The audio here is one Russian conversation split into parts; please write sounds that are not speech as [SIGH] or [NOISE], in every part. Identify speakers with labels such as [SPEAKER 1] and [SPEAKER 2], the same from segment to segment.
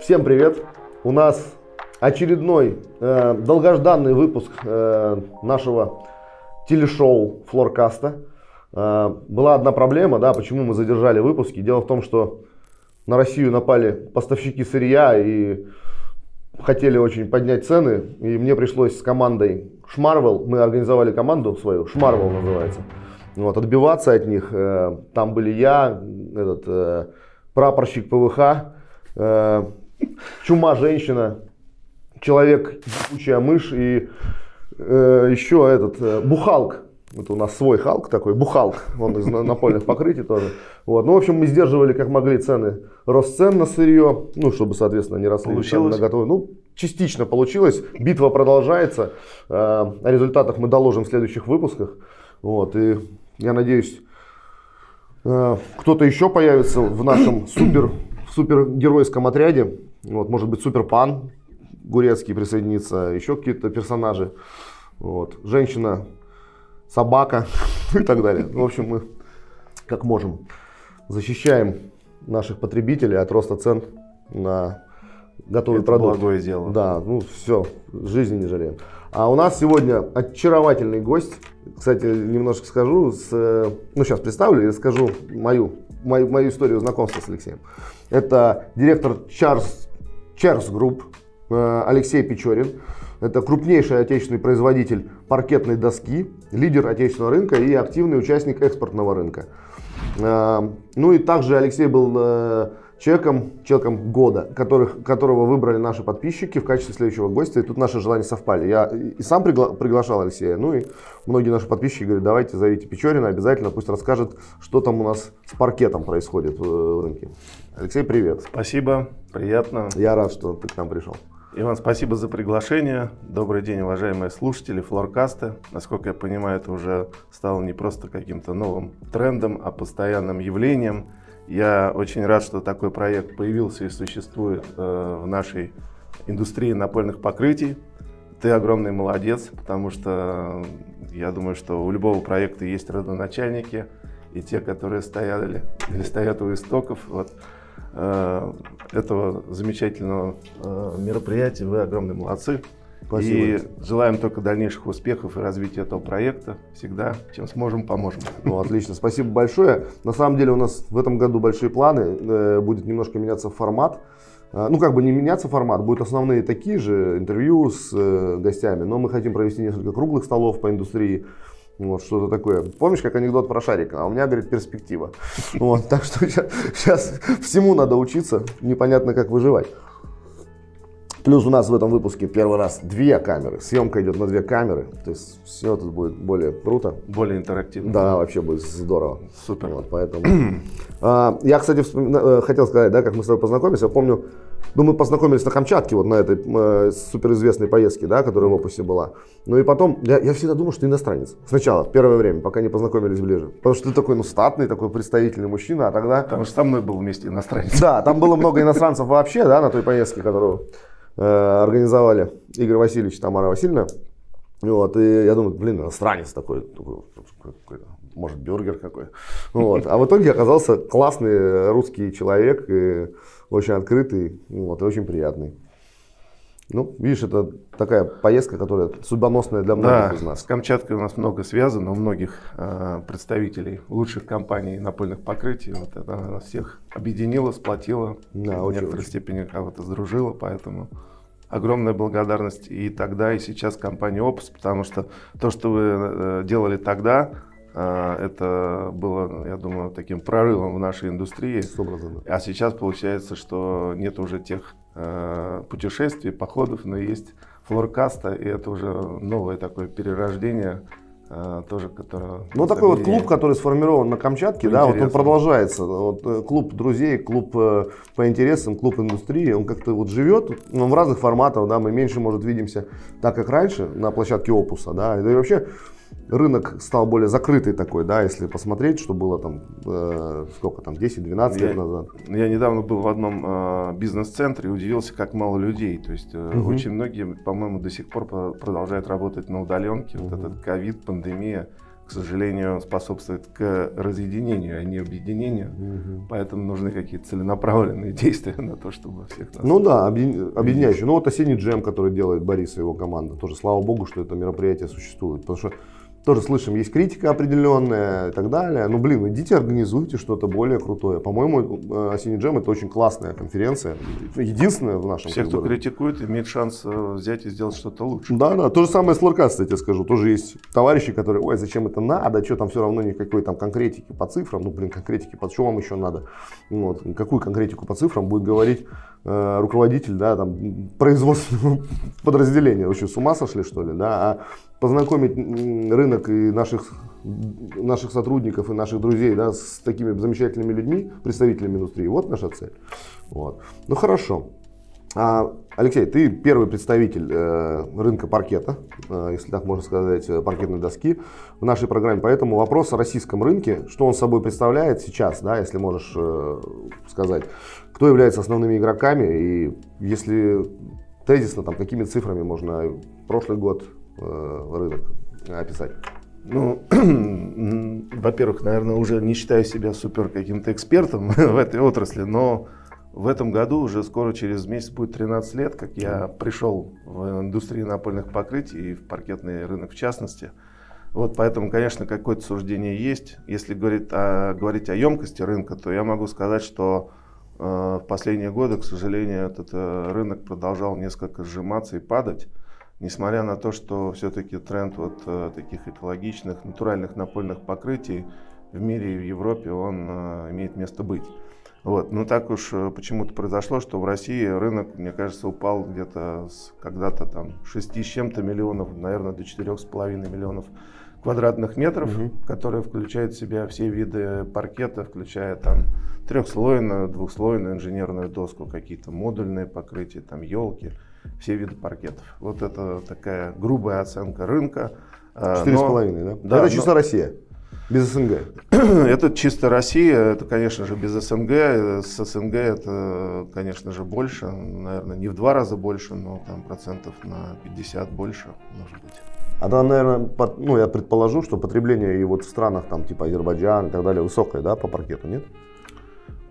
[SPEAKER 1] Всем привет! У нас очередной э, долгожданный выпуск э, нашего телешоу Флоркаста. Э, была одна проблема, да, почему мы задержали выпуски. Дело в том, что на Россию напали поставщики сырья и хотели очень поднять цены. И мне пришлось с командой Шмарвел, мы организовали команду свою, Шмарвел называется, вот, отбиваться от них. Э, там были я, этот, э, прапорщик ПВХ, э, чума женщина, человек ебучая мышь и э, еще этот э, бухалк. Это у нас свой Халк такой, бухалк, он из напольных покрытий тоже. Вот. Ну, в общем, мы сдерживали как могли цены, рост цен на сырье, ну, чтобы, соответственно, не росли
[SPEAKER 2] Получилось?
[SPEAKER 1] на готовые. Ну, частично получилось, битва продолжается, Э, о результатах мы доложим в следующих выпусках. Вот. И я надеюсь, э, кто-то еще появится в нашем супер, супергеройском отряде. Вот, может быть, суперпан Гурецкий присоединится, еще какие-то персонажи. Вот. Женщина, собака [LAUGHS] и так далее. В общем, мы как можем защищаем наших потребителей от роста цен на готовый
[SPEAKER 2] Это
[SPEAKER 1] продукт.
[SPEAKER 2] благое дело.
[SPEAKER 1] Да, ну все, жизни не жалеем. А у нас сегодня очаровательный гость. Кстати, немножко скажу, с, э, ну сейчас представлю и расскажу мою, мою, мою историю знакомства с Алексеем. Это директор Charles Group э, Алексей Печорин. Это крупнейший отечественный производитель паркетной доски, лидер отечественного рынка и активный участник экспортного рынка. Э, Ну и также Алексей был э, человеком, человеком года, которых, которого выбрали наши подписчики в качестве следующего гостя. И тут наши желания совпали. Я и сам пригла- приглашал Алексея, ну и многие наши подписчики говорят, давайте зовите Печорина обязательно, пусть расскажет, что там у нас с паркетом происходит в, в рынке. Алексей, привет.
[SPEAKER 2] Спасибо, приятно.
[SPEAKER 1] Я рад, что ты к нам пришел.
[SPEAKER 2] Иван, спасибо за приглашение. Добрый день, уважаемые слушатели Флоркаста. Насколько я понимаю, это уже стало не просто каким-то новым трендом, а постоянным явлением. Я очень рад, что такой проект появился и существует э, в нашей индустрии напольных покрытий. Ты огромный молодец, потому что э, я думаю, что у любого проекта есть родоначальники и те, которые стояли или стоят у истоков. Вот, э, этого замечательного мероприятия. Вы огромные молодцы.
[SPEAKER 1] Спасибо.
[SPEAKER 2] И желаем только дальнейших успехов и развития этого проекта. Всегда, чем сможем, поможем.
[SPEAKER 1] Ну, отлично, спасибо большое. На самом деле у нас в этом году большие планы. Э, Будет немножко меняться формат. Э, Ну, как бы не меняться формат, будут основные такие же интервью с э, гостями, но мы хотим провести несколько круглых столов по индустрии. Вот, что-то такое. Помнишь, как анекдот про шарика? А у меня, говорит, перспектива. [LAUGHS] Вот, так что сейчас всему надо учиться, непонятно, как выживать. Плюс у нас в этом выпуске первый раз две камеры. Съемка идет на две камеры. То есть все тут будет более круто.
[SPEAKER 2] Более интерактивно.
[SPEAKER 1] Да, вообще будет здорово.
[SPEAKER 2] Супер.
[SPEAKER 1] Вот, поэтому. [CLEARS THROAT] А, я, кстати, вспомина- э, хотел сказать, да, как мы с тобой познакомились. Я помню, ну, мы познакомились на Камчатке, вот на этой э, суперизвестной поездке, да, которая в опусе была. Ну и потом, я, я всегда думал, что ты иностранец. Сначала, в первое время, пока не познакомились ближе. Потому что ты такой, ну, статный, такой представительный мужчина, а тогда...
[SPEAKER 2] Потому что со мной был вместе иностранец.
[SPEAKER 1] Да, там было много иностранцев вообще, да, на той поездке, которую организовали Игорь Васильевич Тамара Васильевна. Вот, и я думаю, блин, иностранец такой, может, бюргер какой. Вот. А в итоге оказался классный русский человек, и очень открытый, вот, и очень приятный. Ну, видишь, это такая поездка, которая судьбоносная для многих
[SPEAKER 2] Да,
[SPEAKER 1] из нас.
[SPEAKER 2] с Камчаткой у нас много связано, у многих э, представителей лучших компаний напольных покрытий. Вот это нас всех объединила, сплотила,
[SPEAKER 1] Да,
[SPEAKER 2] в
[SPEAKER 1] очень,
[SPEAKER 2] некоторой
[SPEAKER 1] очень.
[SPEAKER 2] степени кого-то сдружила, поэтому огромная благодарность и тогда, и сейчас компании Opus, потому что то, что вы э, делали тогда, э, это было, я думаю, таким прорывом в нашей индустрии.
[SPEAKER 1] 100%.
[SPEAKER 2] А сейчас получается, что нет уже тех э, путешествий, походов, но есть флоркаста, и это уже новое такое перерождение, тоже, которое...
[SPEAKER 1] Ну, такой вот клуб, который сформирован на Камчатке,
[SPEAKER 2] По
[SPEAKER 1] да, вот он
[SPEAKER 2] интересам.
[SPEAKER 1] продолжается. Вот, э, клуб друзей, клуб э, по интересам, клуб индустрии, он как-то вот живет, но в разных форматах, да, мы меньше, может, видимся так, как раньше на площадке Опуса, да и вообще рынок стал более закрытый такой, да, если посмотреть, что было там, э, сколько там, 10-12 лет назад.
[SPEAKER 2] Я недавно был в одном э, бизнес-центре и удивился, как мало людей. То есть э,
[SPEAKER 1] Мгм.
[SPEAKER 2] очень многие, по-моему, до сих пор по- продолжают работать на удаленке. Вот
[SPEAKER 1] Мгм.
[SPEAKER 2] этот ковид, пандемия, к к сожалению, способствует к разъединению, а не объединению. Угу. Поэтому нужны какие-то целенаправленные действия на то, чтобы всех
[SPEAKER 1] нас... Ну да, объединяющие. Ну вот осенний джем, который делает Борис и его команда. Тоже слава богу, что это мероприятие существует. Потому что тоже слышим, есть критика определенная и так далее. Ну, блин, идите организуйте что-то более крутое. По-моему, э, Осенний джем это очень классная конференция. Единственная в нашем
[SPEAKER 2] Все, кто критикует, имеет шанс э, взять и сделать что-то лучше.
[SPEAKER 1] Да, да. То же самое с Лоркаст, я тебе скажу. Тоже есть товарищи, которые, ой, зачем это надо, что там все равно никакой там конкретики по цифрам. Ну, блин, конкретики, по что вам еще надо? Вот. Какую конкретику по цифрам будет говорить э, руководитель, да, там, производственного [LAUGHS] подразделения. Вообще с ума сошли, что ли, да? А познакомить рынок и наших, наших сотрудников и наших друзей да, с такими замечательными людьми, представителями индустрии. Вот наша цель. Вот. Ну хорошо. А, Алексей, ты первый представитель э, рынка паркета, э, если так можно сказать, э, паркетной доски в нашей программе. Поэтому вопрос о российском рынке, что он собой представляет сейчас, да, если можешь э, сказать, кто является основными игроками и если тезисно, там, какими цифрами можно прошлый год, рынок описать?
[SPEAKER 2] Ну, [CLEARS THROAT] во-первых, наверное, уже не считаю себя супер каким-то экспертом [LAUGHS] в этой отрасли, но в этом году уже скоро через месяц будет 13 лет, как я пришел в индустрию напольных покрытий и в паркетный рынок в частности. Вот поэтому, конечно, какое-то суждение есть. Если говорить о, говорить о емкости рынка, то я могу сказать, что э, в последние годы, к сожалению, этот э, рынок продолжал несколько сжиматься и падать несмотря на то, что все-таки тренд вот э, таких экологичных, натуральных напольных покрытий в мире и в Европе он э, имеет место быть. Вот. Но так уж э, почему-то произошло, что в России рынок, мне кажется, упал где-то с когда-то там 6 с чем-то миллионов, наверное, до 4,5 миллионов квадратных метров, угу. которые включают в себя все виды паркета, включая там трехслойную, двухслойную инженерную доску, какие-то модульные покрытия, там елки все виды паркетов. Вот это такая грубая оценка рынка.
[SPEAKER 1] А, Четыре с половиной, да? да? Это чисто но... Россия. Без СНГ. [CLEARS THROAT]
[SPEAKER 2] это чисто Россия, это, конечно же, без СНГ. С СНГ это, конечно же, больше, наверное, не в два раза больше, но там процентов на 50 больше, может быть.
[SPEAKER 1] А там, наверное, под, ну, я предположу, что потребление и вот в странах, там, типа Азербайджан и так далее, высокое, да, по паркету, нет?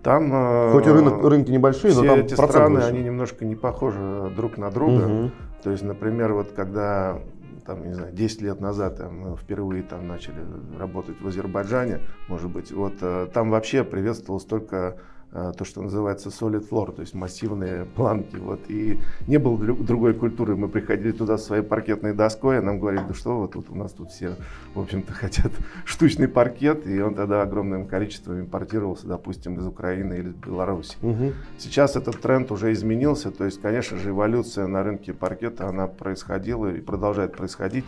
[SPEAKER 2] Там,
[SPEAKER 1] э, Хоть и рынок, рынки небольшие,
[SPEAKER 2] но
[SPEAKER 1] там
[SPEAKER 2] эти страны, выше. они немножко не похожи друг на друга. Угу. То есть, например, вот когда там, не знаю, 10 лет назад там, мы впервые там начали работать в Азербайджане, может быть, вот э, там вообще приветствовалось только то, что называется solid floor, то есть массивные планки. Вот. И не было другой культуры. Мы приходили туда со своей паркетной доской, а нам говорили, да что вы тут, у нас тут все, в общем-то, хотят [LAUGHS] штучный паркет, и он тогда огромным количеством импортировался, допустим, из Украины или из Беларуси. Угу. Сейчас этот тренд уже изменился, то есть, конечно же, эволюция на рынке паркета, она происходила и продолжает происходить.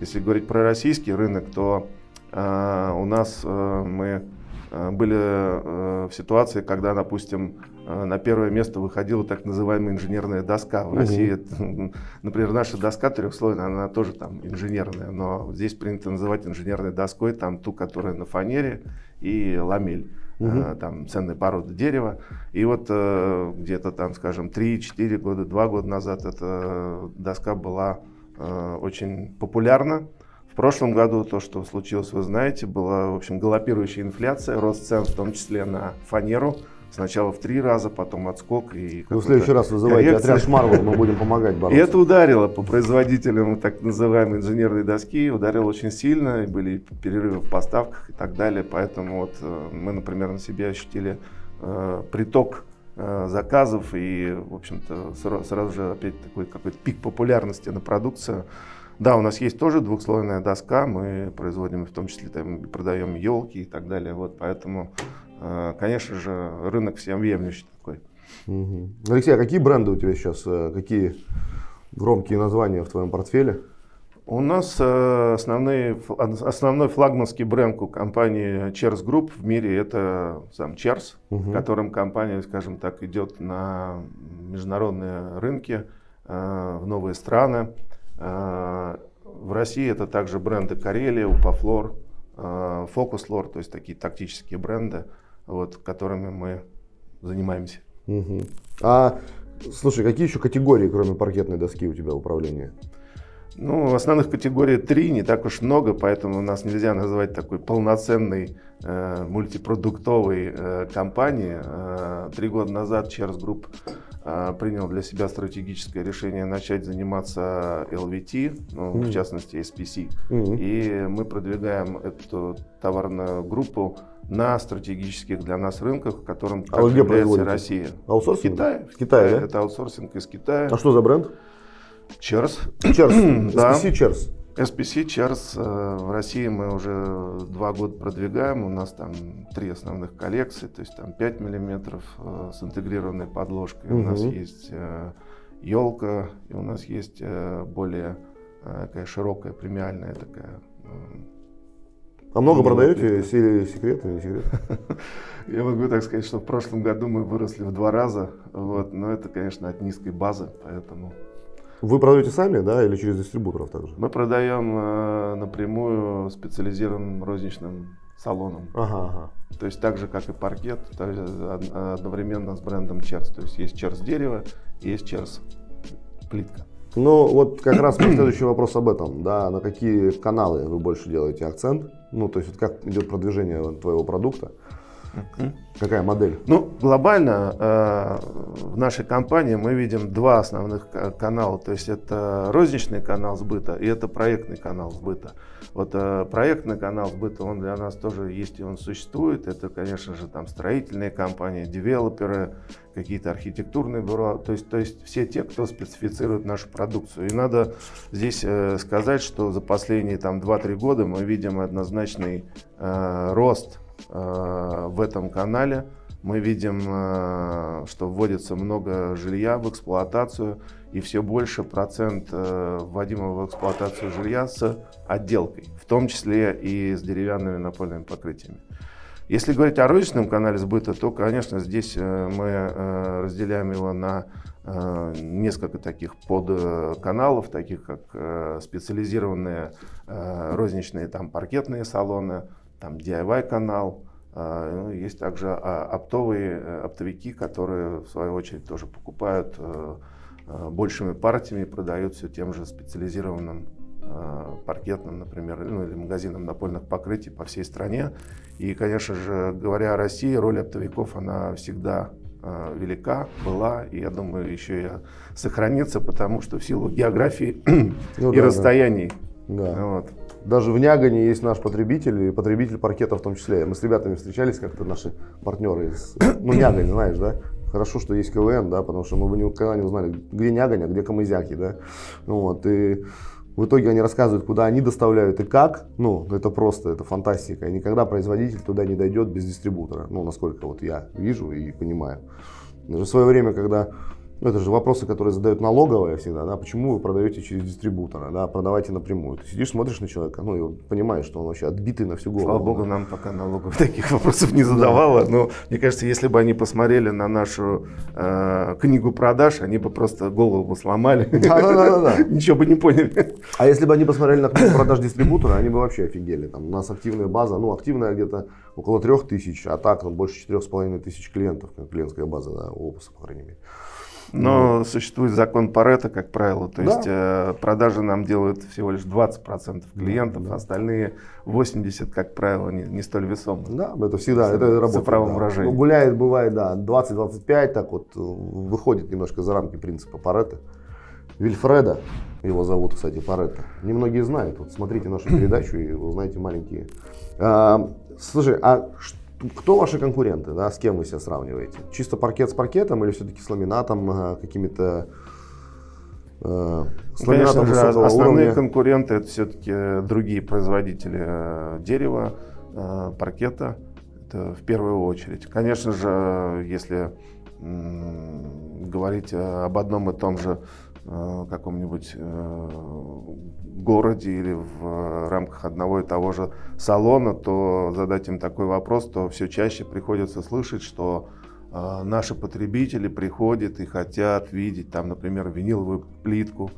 [SPEAKER 2] Если говорить про российский рынок, то э, у нас э, мы Э, были э, в ситуации, когда, допустим, э, на первое место выходила так называемая инженерная доска. В угу. России, например, наша доска трехслойная, она тоже там инженерная, но здесь принято называть инженерной доской там ту, которая на фанере и ламель. Угу. Там ценная порода дерева. И вот где-то там, скажем, 3-4 года, 2 года назад эта доска была очень популярна. В прошлом году то, что случилось, вы знаете, была, в общем, галопирующая инфляция, рост цен, в том числе на фанеру. Сначала в три раза, потом отскок. И
[SPEAKER 1] Вы в следующий раз вызываете коррекция. отряд Шмарвел, мы будем помогать бороться.
[SPEAKER 2] И это ударило по производителям так называемой инженерной доски, ударило очень сильно, и были перерывы в поставках и так далее. Поэтому вот э, мы, например, на себе ощутили э, приток э, заказов и, в общем-то, сразу, сразу же опять такой какой-то пик популярности на продукцию. Да, у нас есть тоже двухслойная доска, мы производим в том числе там, продаем елки и так далее. Вот, поэтому, э, конечно же, рынок всем всеобъемлющий такой.
[SPEAKER 1] Угу. Алексей, а какие бренды у тебя сейчас, э, какие громкие названия в твоем портфеле?
[SPEAKER 2] У нас э, основной, основной флагманский бренд у компании Cheers Group в мире это сам Cheers, угу. которым компания, скажем так, идет на международные рынки, в новые страны. А, в России это также бренды Карелия, Упафлор, Фокуслор, то есть такие тактические бренды, вот, которыми мы занимаемся.
[SPEAKER 1] Угу. А слушай, какие еще категории, кроме паркетной доски, у тебя в управлении?
[SPEAKER 2] Ну, основных категорий три, не так уж много, поэтому нас нельзя назвать такой полноценной э, мультипродуктовой э, компанией. Э, три года назад Group э, принял для себя стратегическое решение начать заниматься LVT, ну, mm-hmm. в частности SPC. Mm-hmm. И мы продвигаем эту товарную группу на стратегических для нас рынках, в котором
[SPEAKER 1] а как является
[SPEAKER 2] Россия.
[SPEAKER 1] Аутсорсинг?
[SPEAKER 2] В Китае.
[SPEAKER 1] В Китае, да?
[SPEAKER 2] Это аутсорсинг из Китая.
[SPEAKER 1] А что за бренд?
[SPEAKER 2] Kährs.
[SPEAKER 1] Kährs. SPC Kährs.
[SPEAKER 2] SPC Kährs э, в России мы уже два года продвигаем. У нас там три основных коллекции, то есть там 5 миллиметров э, с интегрированной подложкой. Угу. У нас есть елка, и у нас есть более такая широкая премиальная такая
[SPEAKER 1] а много продаете секреты или секреты?
[SPEAKER 2] Я могу так сказать, что в прошлом году мы выросли в два раза, вот, но это, конечно, от низкой базы, поэтому...
[SPEAKER 1] Вы продаете сами, да, или через дистрибуторов также?
[SPEAKER 2] Мы продаем э, напрямую специализированным розничным салоном.
[SPEAKER 1] Ага, ага.
[SPEAKER 2] То есть так же, как и паркет, одновременно с брендом Черс. То есть есть Черс дерево, есть Черс плитка.
[SPEAKER 1] Ну, вот как раз следующий вопрос об этом, да, на какие каналы вы больше делаете акцент, ну, то есть вот как идет продвижение твоего продукта, Какая модель?
[SPEAKER 2] Ну, глобально э, в нашей компании мы видим два основных канала. То есть это розничный канал сбыта и это проектный канал сбыта. Вот э, проектный канал сбыта, он для нас тоже есть и он существует. Это, конечно же, там строительные компании, девелоперы, какие-то архитектурные бюро. То есть, то есть все те, кто специфицирует нашу продукцию. И надо здесь э, сказать, что за последние там 2-3 года мы видим однозначный э, рост в этом канале. Мы видим, э, что вводится много жилья в эксплуатацию и все больше процент э, вводимого в эксплуатацию жилья с отделкой, в том числе и с деревянными напольными покрытиями. Если говорить о розничном канале сбыта, то, конечно, здесь мы разделяем его на несколько таких подканалов, таких как специализированные розничные там паркетные салоны, там DIY канал, а, ну, есть также а, оптовые э, оптовики, которые в свою очередь тоже покупают э, э, большими партиями и продают все тем же специализированным паркетным, например, ну, или магазинам напольных покрытий по всей стране. И, конечно же, говоря о России, роль оптовиков, она всегда велика, была, и я думаю, еще и сохранится, потому что в силу географии ну, и да, расстояний.
[SPEAKER 1] Да. Вот. Даже в Нягане есть наш потребитель, и потребитель паркета в том числе. Мы с ребятами встречались, как-то наши партнеры из, ну, Нягань, знаешь, да? Хорошо, что есть КВН, да, потому что мы бы никогда не узнали, где Нягань, а где Камызяки, да. Ну, вот, и в итоге они рассказывают, куда они доставляют и как. Ну, это просто, это фантастика. И никогда производитель туда не дойдет без дистрибутора. Ну, насколько вот я вижу и понимаю. Даже в свое время, когда ну, это же вопросы, которые задают налоговые всегда, да, почему вы продаете через дистрибутора, да, продавайте напрямую. Ты сидишь, смотришь на человека, ну, и понимаешь, что он вообще отбитый на всю голову.
[SPEAKER 2] Слава богу, нам пока налоговых [LAUGHS] таких вопросов не задавала, да. но мне кажется, если бы они посмотрели на нашу э, книгу продаж, они бы просто голову бы сломали, да, да, да, да. ничего бы не поняли.
[SPEAKER 1] А если бы они посмотрели на книгу продаж дистрибутора, они бы вообще офигели. Там у нас активная база, ну, активная где-то около трех тысяч, а так ну, больше четырех с половиной тысяч клиентов, клиентская база, да, у опуса, по крайней мере.
[SPEAKER 2] Но mm. существует закон Парета, как правило. То да. есть э, продажи нам делают всего лишь 20% клиентов, да. остальные 80%, как правило, не, не столь весомы.
[SPEAKER 1] Да, это всегда это работает.
[SPEAKER 2] Цифровом
[SPEAKER 1] да.
[SPEAKER 2] выражении.
[SPEAKER 1] Ну, гуляет, бывает, да, 20-25, так вот, э, выходит немножко за рамки принципа Парета. Вильфреда, его зовут, кстати, Парета. Немногие знают. Вот смотрите нашу передачу и узнаете маленькие. А, слушай, а что кто ваши конкуренты, да, с кем вы себя сравниваете? Чисто паркет с паркетом или все-таки с ламинатом, э, какими-то
[SPEAKER 2] э, с ламинатом Конечно же, основные уровня? конкуренты это все-таки другие производители э, дерева, э, паркета, это в первую очередь. Конечно же, если говорить об одном и том же Э, каком-нибудь э, городе или в рамках одного и того же салона, то задать им такой вопрос, то все чаще приходится слышать, что э, наши потребители приходят и хотят видеть там, например, виниловую плитку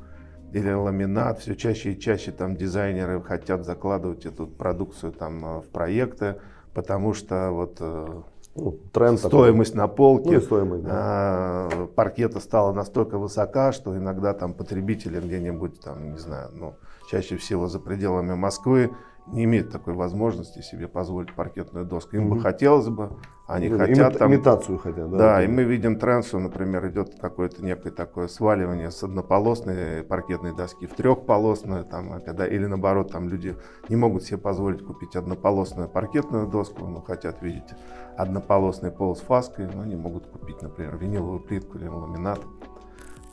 [SPEAKER 2] или ламинат. Все чаще и чаще там дизайнеры хотят закладывать эту продукцию там в проекты, потому что вот
[SPEAKER 1] ну, тренд
[SPEAKER 2] стоимость такой. на полке.
[SPEAKER 1] Ну, стоимость, да.
[SPEAKER 2] а, паркета стала настолько высока, что иногда там потребители где-нибудь там, не знаю, ну, чаще всего за пределами Москвы не имеют такой возможности себе позволить паркетную доску. Им mm-hmm. бы хотелось бы, они ну, хотят
[SPEAKER 1] там... Имитацию хотят, да?
[SPEAKER 2] Да, и мы видим тренд, что, например, идет какое-то некое такое сваливание с однополосной паркетной доски в трехполосную, там, когда, или наоборот, там люди не могут себе позволить купить однополосную паркетную доску, но хотят видеть однополосный пол с фаской, но не могут купить, например, виниловую плитку или ламинат.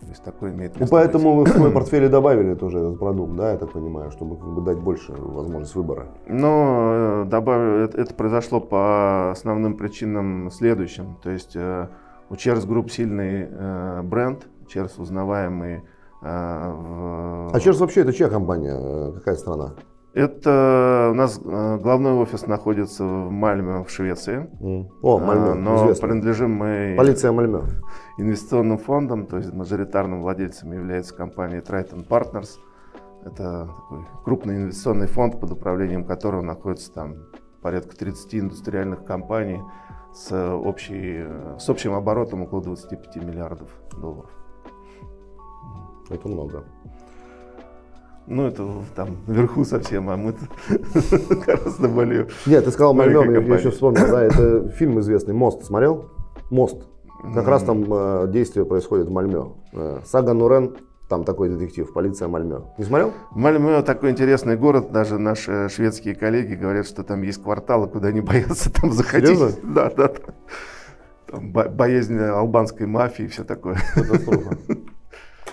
[SPEAKER 2] То есть такое имеет
[SPEAKER 1] Ну, поэтому вы в свой [CLEARS THROAT] портфель добавили тоже этот продукт, да, я так понимаю, чтобы как бы дать больше возможность выбора.
[SPEAKER 2] Но э, добавили, это, это произошло по основным причинам следующим. То есть э, у Cheers Group сильный э, бренд, Cheers узнаваемый.
[SPEAKER 1] В... А Cheers вообще это чья компания? Какая страна?
[SPEAKER 2] Это у нас главный офис находится в Мальме в Швеции.
[SPEAKER 1] О, Мальме,
[SPEAKER 2] Но известно. принадлежим мы...
[SPEAKER 1] Полиция Мальме
[SPEAKER 2] инвестиционным фондом, то есть мажоритарным владельцем является компания Triton Partners. Это такой крупный инвестиционный фонд, под управлением которого находится там порядка 30 индустриальных компаний с, общей, с общим оборотом около 25 миллиардов долларов.
[SPEAKER 1] Это много.
[SPEAKER 2] Ну, это там наверху совсем, а мы гораздо [LAUGHS] более...
[SPEAKER 1] Нет, ты сказал Мальме, я еще вспомнил, да, это фильм известный «Мост» смотрел? «Мост». Как раз там э, действие происходит в Мальме. Э, Сага Нурен, там такой детектив, полиция Мальме. Не смотрел?
[SPEAKER 2] Мальме такой интересный город, даже наши шведские коллеги говорят, что там есть кварталы, куда они боятся там заходить.
[SPEAKER 1] Серьезно?
[SPEAKER 2] Да, да. Там боязнь албанской мафии и все такое.
[SPEAKER 1] Катастрофа.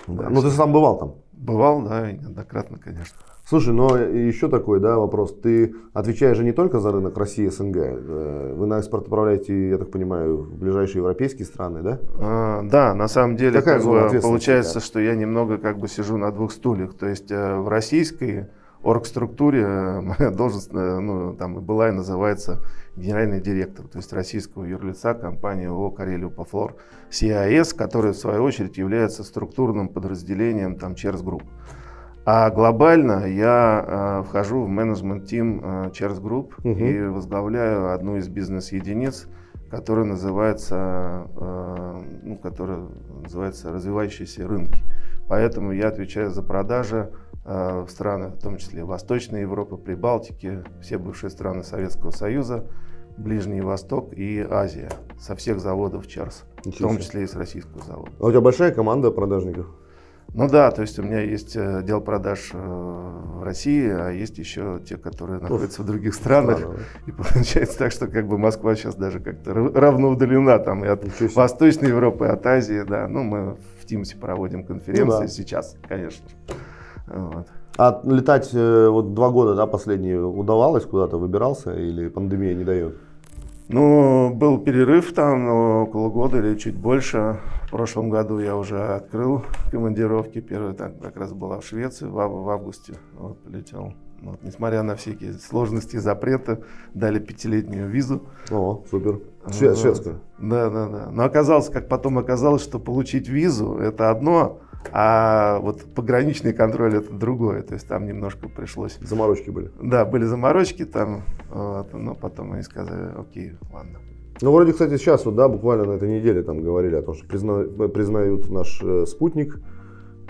[SPEAKER 1] Ну ты сам бывал там?
[SPEAKER 2] Бывал, да, неоднократно, конечно.
[SPEAKER 1] Слушай, но еще такой да, вопрос. Ты отвечаешь же не только за рынок России и СНГ. Э, вы на экспорт отправляете, я так понимаю, в ближайшие европейские страны, да?
[SPEAKER 2] А, да, на самом деле Какая как бы, получается, да? что я немного как бы сижу на двух стульях. То есть э, в российской оргструктуре э, моя должность ну, там, была и называется генеральный директор, то есть российского юрлица компании ООО «Karelia Upofloor» CIS, которая в свою очередь является структурным подразделением там, Kährs Group. А глобально я э, вхожу в management team э, Kährs Group угу. и возглавляю одну из бизнес-единиц, которая называется, э, ну, которая называется развивающиеся рынки. Поэтому я отвечаю за продажи э, в страны, в том числе Восточной Европы, Прибалтики, все бывшие страны Советского Союза, Ближний Восток и Азия. Со всех заводов Cheers, в том числе и с российского завода.
[SPEAKER 1] А у тебя большая команда продажников?
[SPEAKER 2] Ну да, то есть у меня есть э, отдел продаж э, в России, а есть еще те, которые находятся в других странах. Странно, И [LAUGHS] получается так, что как бы Москва сейчас даже как-то равно удалена там и от Восточной Европы, и от Азии, да. Ну, мы в Тимсе проводим конференции ну, да. сейчас, конечно.
[SPEAKER 1] Вот. А летать э, вот два года, да, последние, удавалось куда-то, выбирался или пандемия не дает?
[SPEAKER 2] Ну, был перерыв там около года или чуть больше. В прошлом году я уже открыл командировки. Первая так, как раз была в Швеции в, в августе. Вот, полетел. Вот, несмотря на всякие сложности запреты, дали пятилетнюю визу.
[SPEAKER 1] О, супер. Швед, шведскую.
[SPEAKER 2] Да, да, да. Но оказалось, как потом оказалось, что получить визу это одно, а вот пограничный контроль это другое. То есть там немножко пришлось.
[SPEAKER 1] Заморочки были.
[SPEAKER 2] Да, были заморочки там. Вот, но потом они сказали, окей, ладно.
[SPEAKER 1] Ну, вроде, кстати, сейчас, вот, да, буквально на этой неделе там говорили о том, что призна... признают наш э, спутник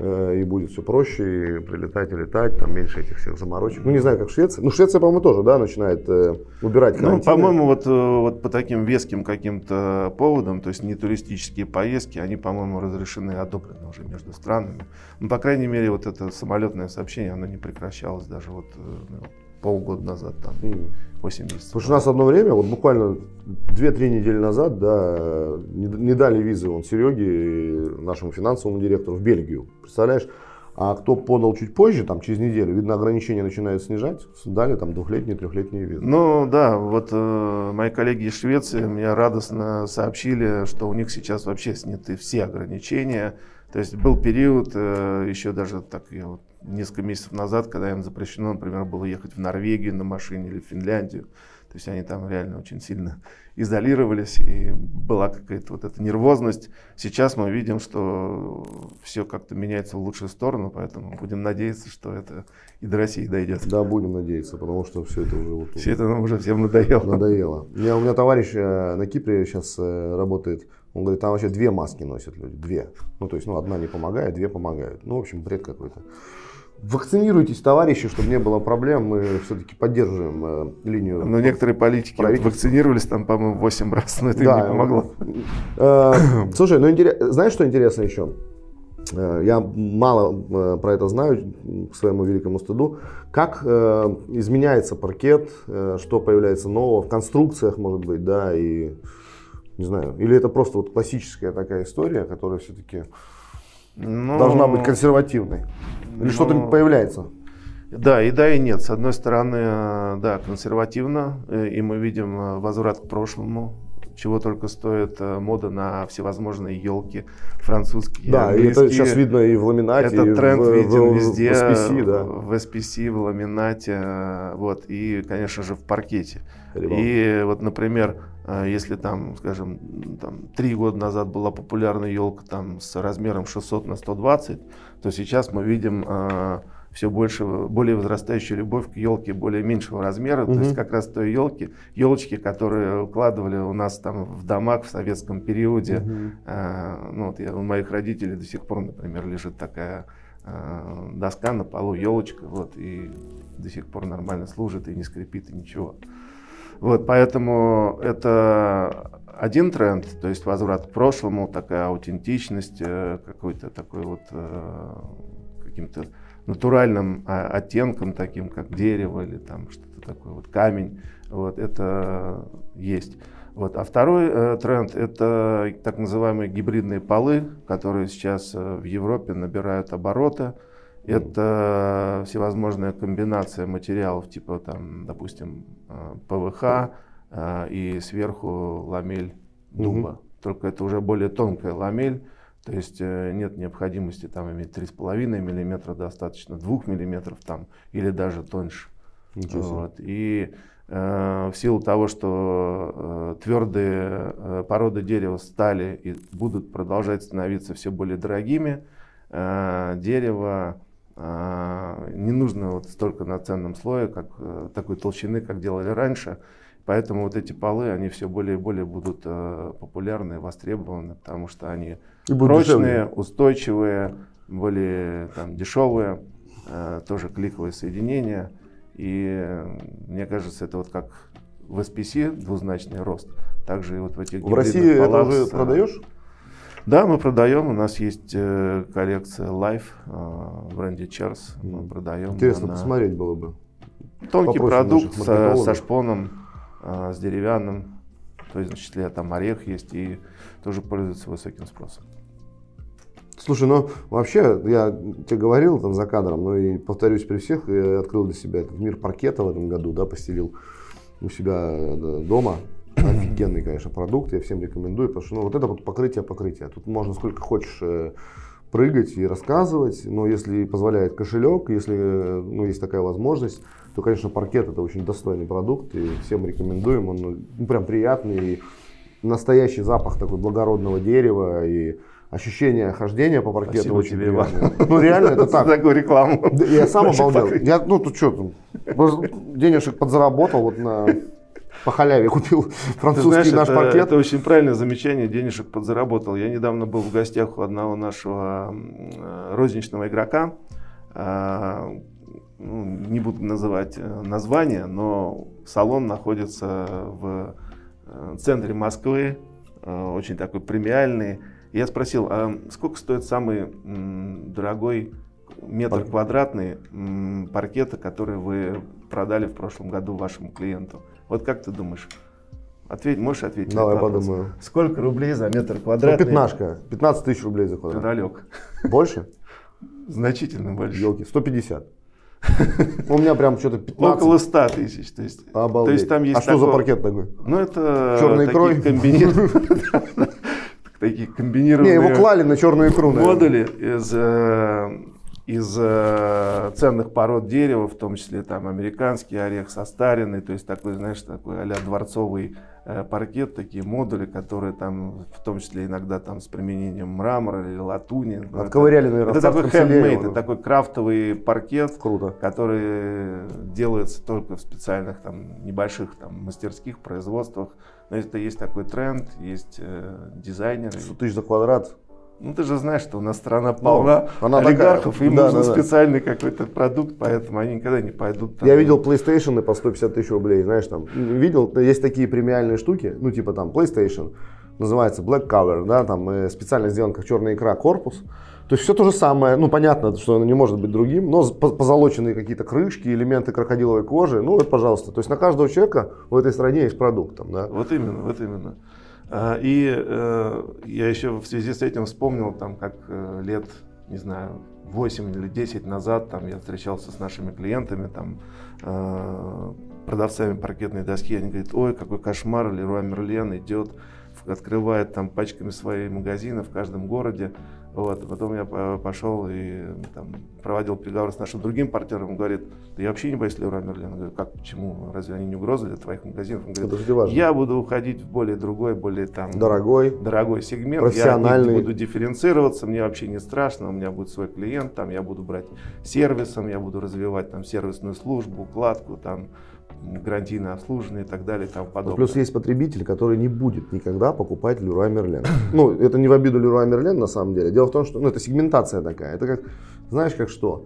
[SPEAKER 1] и будет все проще, и прилетать и летать, там меньше этих всех заморочек. Ну, не знаю, как в Швеции. Ну, Швеция, по-моему, тоже, да, начинает э, убирать
[SPEAKER 2] Ну, по-моему, вот, э, вот по таким веским каким-то поводам, то есть не туристические поездки, они, по-моему, разрешены и одобрены уже между странами. Ну, по крайней мере, вот это самолетное сообщение, оно не прекращалось даже вот ну, полгода назад, там, 8 месяцев.
[SPEAKER 1] Потому что у нас одно время, вот буквально 2-3 недели назад, да, не, не дали визы он Сереге, нашему финансовому директору, в Бельгию. Представляешь? А кто подал чуть позже, там через неделю, видно, ограничения начинают снижать, дали там двухлетние, трехлетние визы.
[SPEAKER 2] Ну да, вот э, мои коллеги из Швеции мне радостно сообщили, что у них сейчас вообще сняты все ограничения. То есть был период, э, еще даже так я вот несколько месяцев назад, когда им запрещено, например, было ехать в Норвегию на машине или в Финляндию. То есть они там реально очень сильно [LAUGHS] изолировались, и была какая-то вот эта нервозность. Сейчас мы видим, что все как-то меняется в лучшую сторону, поэтому будем надеяться, что это и до России дойдет.
[SPEAKER 1] Да, будем надеяться, потому что все это уже... Вот,
[SPEAKER 2] все это нам уже всем надоело.
[SPEAKER 1] Надоело. У меня, у меня товарищ э, на Кипре сейчас э, работает, он говорит, там вообще две маски носят люди, две. Ну, то есть, ну, одна не помогает, две помогают. Ну, в общем, бред какой-то. Вакцинируйтесь, товарищи, чтобы не было проблем. Мы все-таки поддерживаем э, линию.
[SPEAKER 2] Но некоторые политики вакцинировались там, по-моему, 8 раз, но это да, им не помогло.
[SPEAKER 1] Э, слушай, ну интерес, знаешь, что интересно еще? Э, я мало э, про это знаю, к своему великому стыду. Как э, изменяется паркет, э, что появляется нового в конструкциях, может быть, да, и не знаю. Или это просто вот классическая такая история, которая все-таки ну, должна быть консервативной? Или ну, что-то появляется?
[SPEAKER 2] Да, и да, и нет. С одной стороны, э, да, консервативно, э, и мы видим э, возврат к прошлому, чего только стоит мода на всевозможные елки, французские,
[SPEAKER 1] Да, английские. и это сейчас видно и в ламинате,
[SPEAKER 2] Этот тренд
[SPEAKER 1] в,
[SPEAKER 2] видим в, везде,
[SPEAKER 1] в SPC, да.
[SPEAKER 2] в SPC, в ламинате, вот, и, конечно же, в паркете. И вот, например, э, если там, скажем, там, три года назад была популярная елка там, с размером 600 на 120, то сейчас мы видим э, все больше, более возрастающую любовь к елке более меньшего размера, угу. то есть как раз той елки, елочки, которые укладывали у нас там в домах в советском периоде. Угу. Э, ну, вот я, у моих родителей до сих пор, например, лежит такая э, доска на полу, елочка, вот, и до сих пор нормально служит и не скрипит и ничего. Вот, поэтому это один тренд, то есть возврат к прошлому, такая аутентичность, э, какой-то такой вот э, каким-то натуральным а, оттенком, таким как дерево или там что-то такое, вот камень, вот это есть. Вот. А второй э, тренд – это так называемые гибридные полы, которые сейчас э, в Европе набирают обороты. Это всевозможная комбинация материалов, типа, там, допустим, э, ПВХ э, и сверху ламель дуба. Угу. Только это уже более тонкая ламель, то есть э, нет необходимости там иметь 3,5 мм, достаточно 2 мм там, или даже тоньше. Вот. И э, в силу того, что э, твердые э, породы дерева стали и будут продолжать становиться все более дорогими, э, дерево не нужно вот столько на ценном слое, как э, такой толщины, как делали раньше. Поэтому вот эти полы, они все более и более будут э, популярны, востребованы, потому что они прочные, дешевле. устойчивые, более там, дешевые, э, тоже кликовые соединения. И мне кажется, это вот как в SPC двузначный рост, также и вот в этих
[SPEAKER 1] В России это уже продаешь?
[SPEAKER 2] Да, мы продаем. У нас есть э, коллекция Life э, бренде Чарс. Мы продаем.
[SPEAKER 1] Интересно она... посмотреть было бы.
[SPEAKER 2] Тонкий продукт со, со шпоном, э, с деревянным. То есть, в числе там орех есть и тоже пользуется высоким спросом.
[SPEAKER 1] Слушай, ну вообще, я тебе говорил там за кадром, но и повторюсь при всех, я открыл для себя этот мир паркета в этом году, да, постелил у себя дома. Офигенный, конечно, продукт, я всем рекомендую, потому что ну, вот это вот покрытие покрытие. Тут можно сколько хочешь э, прыгать и рассказывать, но если позволяет кошелек, если э, ну, есть такая возможность, то, конечно, паркет это очень достойный продукт, и всем рекомендуем. Он ну, прям приятный, и настоящий запах такой благородного дерева, и ощущение хождения по паркету
[SPEAKER 2] Спасибо
[SPEAKER 1] очень
[SPEAKER 2] тебе.
[SPEAKER 1] Ну реально это [LAUGHS] так.
[SPEAKER 2] Такую рекламу.
[SPEAKER 1] Я сам обалдел. Я, ну тут что, денежек подзаработал вот на по халяве купил французский знаешь, наш
[SPEAKER 2] это,
[SPEAKER 1] паркет.
[SPEAKER 2] Это очень правильное замечание, денежек подзаработал. Я недавно был в гостях у одного нашего розничного игрока. А, ну, не буду называть э, название, но салон находится в э, центре Москвы, э, очень такой премиальный. Я спросил, а сколько стоит самый дорогой метр квадратный паркета, который вы продали в прошлом году вашему клиенту? Вот как ты думаешь? Ответь, можешь ответить?
[SPEAKER 1] Давай подумаю.
[SPEAKER 2] Сколько рублей за метр квадратный?
[SPEAKER 1] Ну, пятнашка. 15 тысяч рублей за квадрат.
[SPEAKER 2] Ты далек.
[SPEAKER 1] Больше?
[SPEAKER 2] Значительно больше.
[SPEAKER 1] Елки, 150. У меня прям что-то 15.
[SPEAKER 2] Около 100 тысяч. То есть,
[SPEAKER 1] Обалдеть. То есть там есть а такое... что за паркет такой?
[SPEAKER 2] Ну это
[SPEAKER 1] черный икрой. [LAUGHS]
[SPEAKER 2] Такие комбинированные.
[SPEAKER 1] Не, его клали на черную икру.
[SPEAKER 2] Модули из э, из э, ценных пород дерева, в том числе там американский орех состаренный, то есть такой, знаешь, такой а дворцовый э, паркет, такие модули, которые там, в том числе иногда там с применением мрамора или латуни.
[SPEAKER 1] Отковыряли,
[SPEAKER 2] наверное, Это такой handmade, это такой крафтовый паркет,
[SPEAKER 1] Круто.
[SPEAKER 2] который делается только в специальных там небольших там мастерских производствах. Но это есть такой тренд, есть э, дизайнеры.
[SPEAKER 1] 100 тысяч за квадрат
[SPEAKER 2] ну, ты же знаешь, что у нас страна ну, полна ну, она олигархов, такая. им да, нужен да, специальный да. какой-то продукт, поэтому они никогда не пойдут.
[SPEAKER 1] Там. Я видел PlayStation по 150 тысяч рублей, знаешь, там, видел, есть такие премиальные штуки, ну, типа там PlayStation, называется Black Cover, да, там э, специально сделан как черная икра корпус. То есть все то же самое, ну понятно, что оно не может быть другим, но позолоченные какие-то крышки, элементы крокодиловой кожи, ну вот пожалуйста. То есть на каждого человека в этой стране есть продукт. Там, да.
[SPEAKER 2] Вот именно, вот именно. А, и э, я еще в связи с этим вспомнил, там, как э, лет, не знаю, 8 или 10 назад там, я встречался с нашими клиентами, там, э, продавцами паркетной доски. Они говорят, ой, какой кошмар, Леруа Мерлен идет, открывает там пачками свои магазины в каждом городе. Вот. Потом я пошел и там, проводил переговоры с нашим другим партнером. Он говорит, да я вообще не боюсь Леруа Мерлен. Я говорю, как, почему? Разве они не угроза для твоих магазинов? Он говорит, Это я буду уходить в более другой, более там...
[SPEAKER 1] Дорогой.
[SPEAKER 2] Дорогой сегмент. Профессиональный. Я буду дифференцироваться, мне вообще не страшно. У меня будет свой клиент, там я буду брать сервисом, я буду развивать там сервисную службу, укладку, там гарантийное обслуживание и так далее и тому подобное.
[SPEAKER 1] Плюс есть потребитель, который не будет никогда покупать Леруа Мерлен. Ну, это не в обиду Леруа Мерлен на самом деле. Дело в том, что ну, это сегментация такая. Это как, знаешь, как что?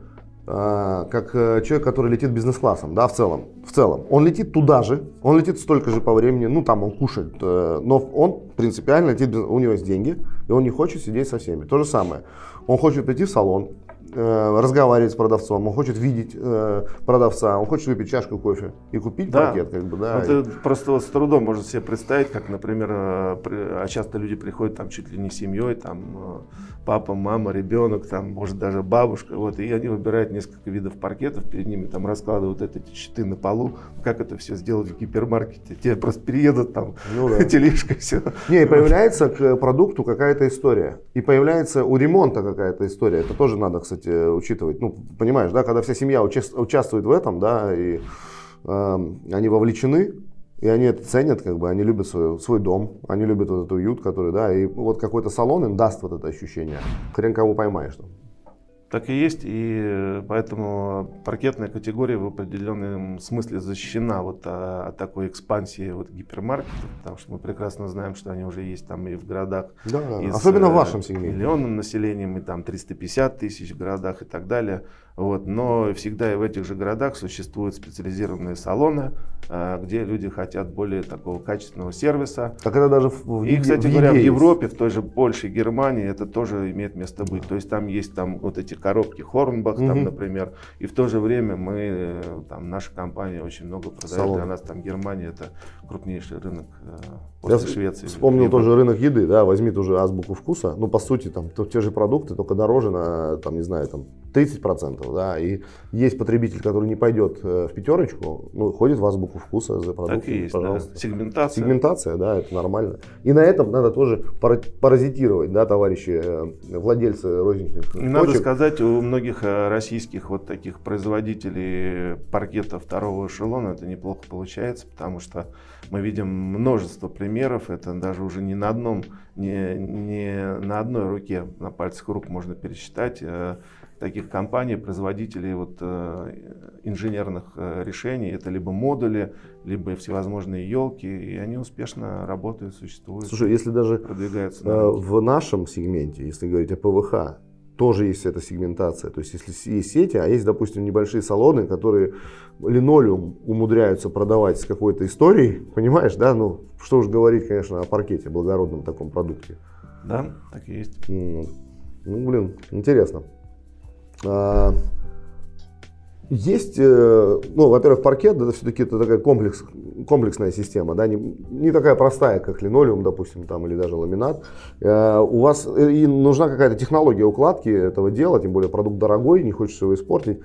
[SPEAKER 1] А, как э, человек, который летит бизнес-классом, да, в целом, в целом. Он летит туда же, он летит столько же по времени, ну, там он кушает, э, но он принципиально летит, у него есть деньги, и он не хочет сидеть со всеми. То же самое. Он хочет прийти в салон, Э, разговаривать с продавцом, он хочет видеть э, продавца, он хочет выпить чашку кофе и купить да. пакет, как бы, да.
[SPEAKER 2] Это просто вот с трудом можно себе представить, как, например, э, а часто люди приходят там чуть ли не семьей, там э, папа, мама, ребенок, там, может даже бабушка, вот, и они выбирают несколько видов паркетов, перед ними там раскладывают эти щиты на полу, как это все сделать в гипермаркете, тебе просто переедут там ну, да. [LAUGHS] тележка, все.
[SPEAKER 1] Не, и появляется к продукту какая-то история, и появляется у ремонта какая-то история, это тоже надо, кстати, учитывать, ну, понимаешь, да, когда вся семья уча- участвует в этом, да, и э, они вовлечены, и они это ценят, как бы, они любят свой, свой дом, они любят вот этот уют, который, да, и вот какой-то салон им даст вот это ощущение. Хрен кого поймаешь там.
[SPEAKER 2] Так и есть, и поэтому паркетная категория в определенном смысле защищена вот от такой экспансии вот гипермаркетов, потому что мы прекрасно знаем, что они уже есть там и в городах.
[SPEAKER 1] Да, и особенно в вашем сегменте.
[SPEAKER 2] Миллионным населением, и там 350 тысяч в городах и так далее. Вот, но всегда и в этих же городах существуют специализированные салоны, а, где люди хотят более такого качественного сервиса.
[SPEAKER 1] Так это даже в,
[SPEAKER 2] И, кстати в говоря, в Европе, в той же Польше, Германии это тоже имеет место быть. То есть там есть там вот эти коробки Хорнбах, угу. там, например, и в то же время мы, там, наша компания очень много продает. Салон. Для нас там Германия это крупнейший рынок э, после Я Швеции.
[SPEAKER 1] Вспомнил тоже рынок еды, да, возьми тоже азбуку вкуса. Ну, по сути, там те же продукты, только дороже на, там, не знаю, там 30%, да, и есть потребитель, который не пойдет э, в пятерочку, ну, ходит в азбуку вкуса за продукт. Так
[SPEAKER 2] и есть, пожалуйста. Да. Сегментация.
[SPEAKER 1] Сегментация, да, это нормально. И на этом надо тоже паразитировать, да, товарищи э, владельцы розничных
[SPEAKER 2] И надо сказать, у многих э, российских вот таких производителей паркета второго эшелона это неплохо получается, потому что мы видим множество примеров, это даже уже не на одном, не, не на одной руке, на пальцах рук можно пересчитать таких компаний, производителей вот, э, инженерных э, решений. Это либо модули, либо всевозможные елки, и они успешно работают, существуют.
[SPEAKER 1] Слушай, если даже продвигаются э, в нашем сегменте, если говорить о ПВХ, тоже есть эта сегментация. То есть, если есть сети, а есть, допустим, небольшие салоны, которые линолеум умудряются продавать с какой-то историей, понимаешь, да? Ну, что уж говорить, конечно, о паркете, благородном таком продукте.
[SPEAKER 2] Да, так и есть.
[SPEAKER 1] Ну, блин, интересно. А, есть, э, ну, во-первых, паркет, это все-таки это такая комплекс, комплексная система, да, не, не такая простая, как линолеум, допустим, там, или даже ламинат. Э, у вас и нужна какая-то технология укладки этого дела, тем более продукт дорогой, не хочется его испортить.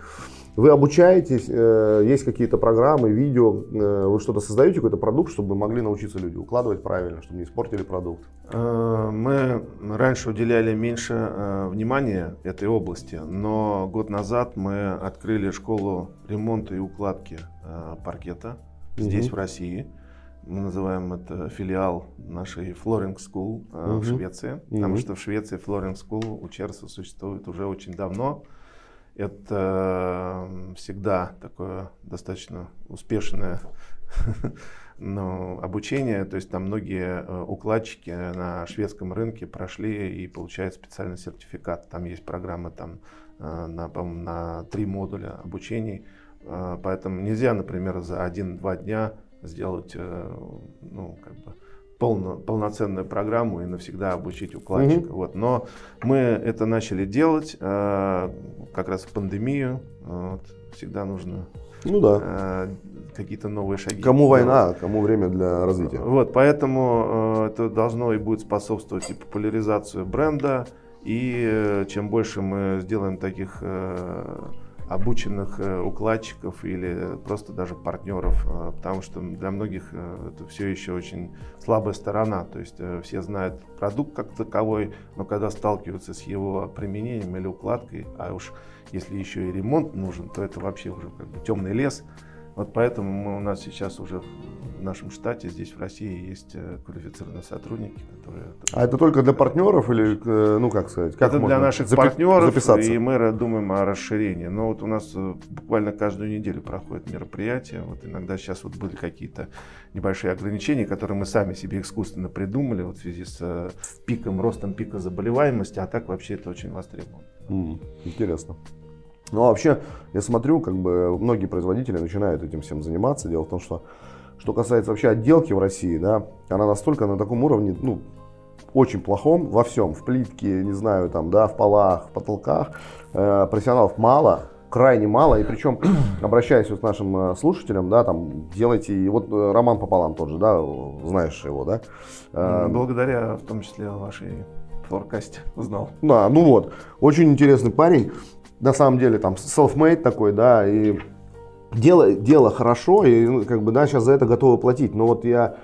[SPEAKER 1] Вы обучаетесь, э, есть какие-то программы, видео, э, вы что-то создаете, какой-то продукт, чтобы могли научиться люди укладывать правильно, чтобы не испортили продукт?
[SPEAKER 2] Э, мы раньше уделяли меньше внимания этой области, но год назад мы открыли школу ремонта и укладки паркета здесь, угу. в России. Мы называем это филиал нашей Flooring School угу. в Швеции, потому что в Швеции Flooring School у Черса существует уже очень давно. Это всегда такое достаточно успешное [LAUGHS] но обучение, то есть там многие э, укладчики на шведском рынке прошли и получают специальный сертификат. Там есть программы там, э, на, на три модуля обучений, э, поэтому нельзя, например, за один-два дня сделать ну, как бы полно, полноценную программу и навсегда обучить укладчика. Mm-hmm. Вот. Но мы это начали делать э, как раз в пандемию. Вот. Всегда нужно ну, да. э, какие-то новые шаги.
[SPEAKER 1] Кому война, кому время для развития.
[SPEAKER 2] Вот, поэтому э, это должно и будет способствовать и популяризацию бренда, и э, чем больше мы сделаем таких обученных э, укладчиков или просто даже партнеров, э, потому что для многих э, это все еще очень слабая сторона. То есть все знают продукт как таковой, но когда сталкиваются с его применением или укладкой, а уж если еще и ремонт нужен, то это вообще уже как бы темный лес. Вот поэтому мы, у нас сейчас уже в нашем штате здесь в России есть э, квалифицированные сотрудники, которые...
[SPEAKER 1] А это только для партнеров или, э, ну как сказать, как
[SPEAKER 2] Это для наших запи- партнеров, записаться? и мы думаем о расширении. Но вот у нас э, буквально каждую неделю проходят мероприятия. Вот иногда сейчас вот были какие-то небольшие ограничения, которые мы сами себе искусственно придумали вот в связи с пиком, ростом пика заболеваемости, а так вообще это очень востребовано.
[SPEAKER 1] Mm, интересно. Ну а вообще, я смотрю, как бы многие производители начинают этим всем заниматься. Дело в том, что что касается вообще отделки в России, да, она настолько на таком уровне, ну, очень плохом во всем, в плитке, не знаю, там, да, в полах, в потолках. Э, профессионалов мало, крайне мало, и причем, [CLEARS THROAT] обращаясь вот к нашим э, слушателям, да, там, делайте, вот э, Роман пополам тот же, да, знаешь его, да?
[SPEAKER 2] Э, Благодаря, в том числе, вашей флоркасте узнал.
[SPEAKER 1] Да, ну вот, очень интересный парень на самом деле там self-made такой, да, и дело, дело хорошо, и ну, как бы, да, сейчас за это готовы платить, но вот я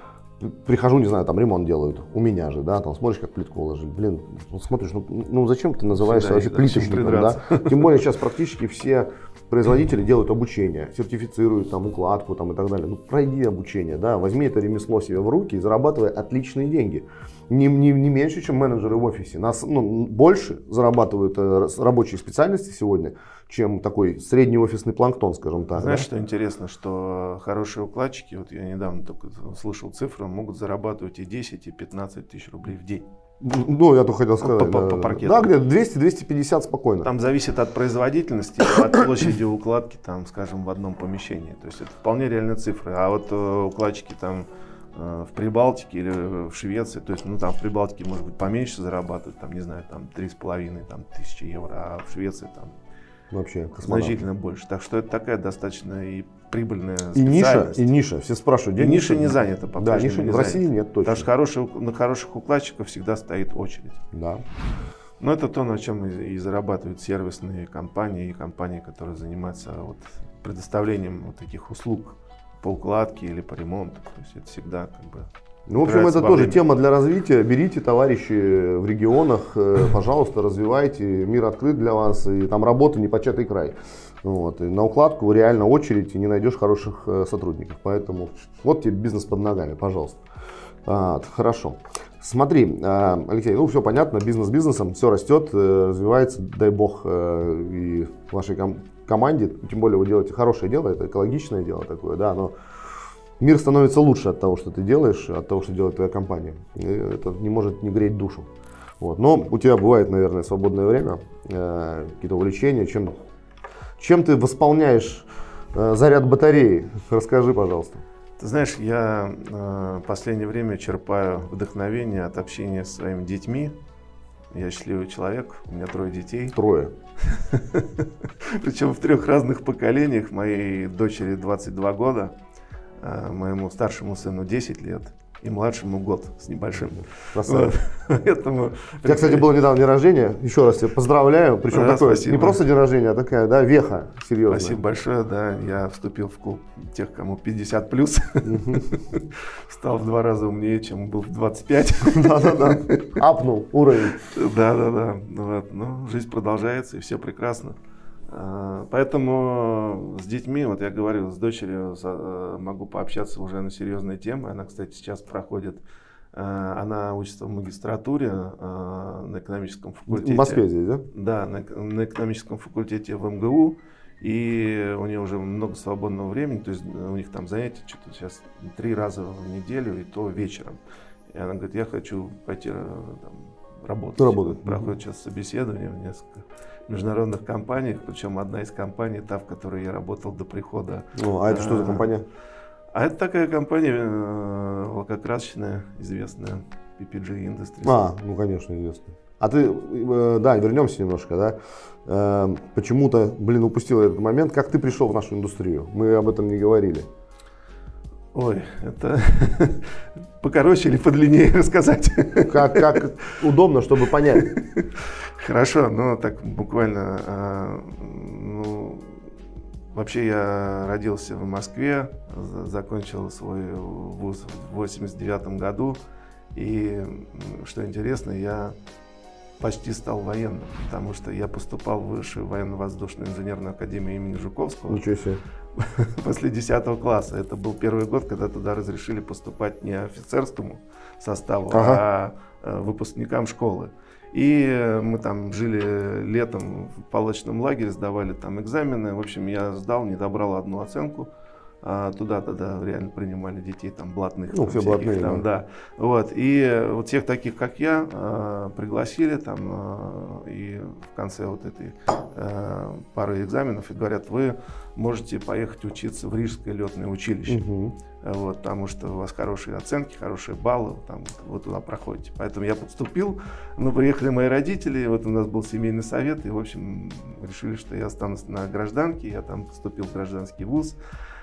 [SPEAKER 1] прихожу, не знаю, там ремонт делают, у меня же, да, там смотришь, как плитку уложили, блин, смотришь, ну, ну зачем ты называешься вообще плиточником, да? Тем более сейчас практически все производители делают обучение, сертифицируют там укладку там и так далее. Ну пройди обучение, да, возьми это ремесло себе в руки и зарабатывай отличные деньги не, не, не меньше, чем менеджеры в офисе. Нас ну, больше зарабатывают э, рабочие специальности сегодня, чем такой средний офисный планктон, скажем так.
[SPEAKER 2] Знаешь, да? что интересно, что хорошие укладчики, вот я недавно только слышал цифры, могут зарабатывать и 10, и 15 тысяч рублей в день.
[SPEAKER 1] Ну, я только хотел сказать. По,
[SPEAKER 2] по, по паркету.
[SPEAKER 1] Да, где-то 200-250 спокойно.
[SPEAKER 2] Там зависит от производительности, от площади укладки, там, скажем, в одном помещении. То есть это вполне реальные цифры. А вот э, укладчики там Э, в Прибалтике или в Швеции, то есть, ну, там в Прибалтике, может быть, поменьше зарабатывают, там, не знаю, там, три с половиной, там, тысячи евро, а в Швеции, там,
[SPEAKER 1] Вообще,
[SPEAKER 2] значительно больше. Так что это такая достаточно и прибыльная
[SPEAKER 1] и ниша, и ниша. Все спрашивают,
[SPEAKER 2] где и ниша? не занята,
[SPEAKER 1] по Да, ниша не в России нет точно.
[SPEAKER 2] Что хорошие, на хороших укладчиков всегда стоит очередь.
[SPEAKER 1] Да.
[SPEAKER 2] Но это то, на чем и, и зарабатывают сервисные компании и компании, которые занимаются вот предоставлением вот таких услуг по укладке или по ремонту. То есть это всегда как бы
[SPEAKER 1] ну, в общем, это тоже время. тема для развития. Берите, товарищи, в регионах, э, пожалуйста, развивайте. Мир открыт для вас, и там работа не початый край. Вот. И на укладку реально очередь, и не найдешь хороших э, сотрудников. Поэтому вот тебе бизнес под ногами, пожалуйста. А, хорошо. Смотри, а, Алексей, ну все понятно, бизнес бизнесом, все растет, э, развивается, дай бог, и вашей команде, тем более вы делаете хорошее дело, это экологичное дело такое, да, но мир становится лучше от того, что ты делаешь, от того, что делает твоя компания. И это не может не греть душу. Вот. Но у тебя бывает, наверное, свободное время, э, какие-то увлечения, чем, чем ты восполняешь э, заряд батареи? [LAUGHS] Расскажи, пожалуйста.
[SPEAKER 2] Ты знаешь, я э, последнее время черпаю вдохновение от общения с своими детьми. Я счастливый человек, у меня трое детей.
[SPEAKER 1] Трое. [LAUGHS]
[SPEAKER 2] Причем в трех разных поколениях. Моей дочери 22 года, а моему старшему сыну 10 лет, и младшему год с небольшим. Вот. [LAUGHS]
[SPEAKER 1] Поэтому... Тебя, кстати, было недавно день рождения. Еще раз тебя поздравляю. Причем да, такое, спасибо. не просто день рождения, а такая, да, веха серьезная.
[SPEAKER 2] Спасибо большое, да. Я вступил в клуб тех, кому 50 плюс. [LAUGHS] Стал в два раза умнее, чем был в 25. [LAUGHS]
[SPEAKER 1] Да-да-да. Апнул уровень.
[SPEAKER 2] Да-да-да. Вот. Ну, жизнь продолжается, и все прекрасно. А, поэтому с детьми, вот я говорил, с дочерью э, могу пообщаться уже на серьезные темы. Она, кстати, сейчас проходит, э, она учится в магистратуре э, на экономическом факультете.
[SPEAKER 1] В Москве здесь, да?
[SPEAKER 2] Да, на, на экономическом факультете в МГУ. И у нее уже много свободного времени, то есть у них там занятия что-то сейчас три раза в неделю, и то вечером. И она говорит, я хочу пойти там, работать.
[SPEAKER 1] Работать.
[SPEAKER 2] Проходит сейчас собеседование в несколько международных компаниях, причем одна из компаний, та, в которой я работал до прихода.
[SPEAKER 1] Ну, а это что за э, компания?
[SPEAKER 2] А это такая компания э, лакокрасочная, известная, PPG Industries.
[SPEAKER 1] А, ну конечно, известная. А ты, э, да, вернемся немножко, да. Почему-то, блин, упустил этот момент. Как ты пришел в нашу индустрию? Мы об этом не говорили.
[SPEAKER 2] Ой, это [LAUGHS] покороче или подлиннее рассказать?
[SPEAKER 1] Как, как удобно, чтобы понять. [LAUGHS]
[SPEAKER 2] Хорошо, но так буквально, а, ну, вообще я родился в Москве, закончил свой вуз в 89 году, и, что интересно, я почти стал военным, потому что я поступал в высшую военно-воздушную инженерную академию имени Жуковского.
[SPEAKER 1] Ничего себе. [LAUGHS]
[SPEAKER 2] После 10 класса. Это был первый год, когда туда разрешили поступать не офицерскому составу, ага. а э, выпускникам школы. И мы там жили летом в палочном лагере, сдавали там экзамены. В общем, я сдал, не добрал одну оценку. А туда тогда реально принимали детей там блатных.
[SPEAKER 1] Ну, все блатные,
[SPEAKER 2] там, да. да. Вот. И вот всех таких, как я, пригласили там, и в конце вот этой пары экзаменов и говорят, вы можете поехать учиться в Рижское летное училище. Угу. Вот, потому что у вас хорошие оценки, хорошие баллы, там, вот туда проходите. Поэтому я подступил, но приехали мои родители, вот у нас был семейный совет, и, в общем, решили, что я останусь на гражданке, я там поступил в гражданский вуз.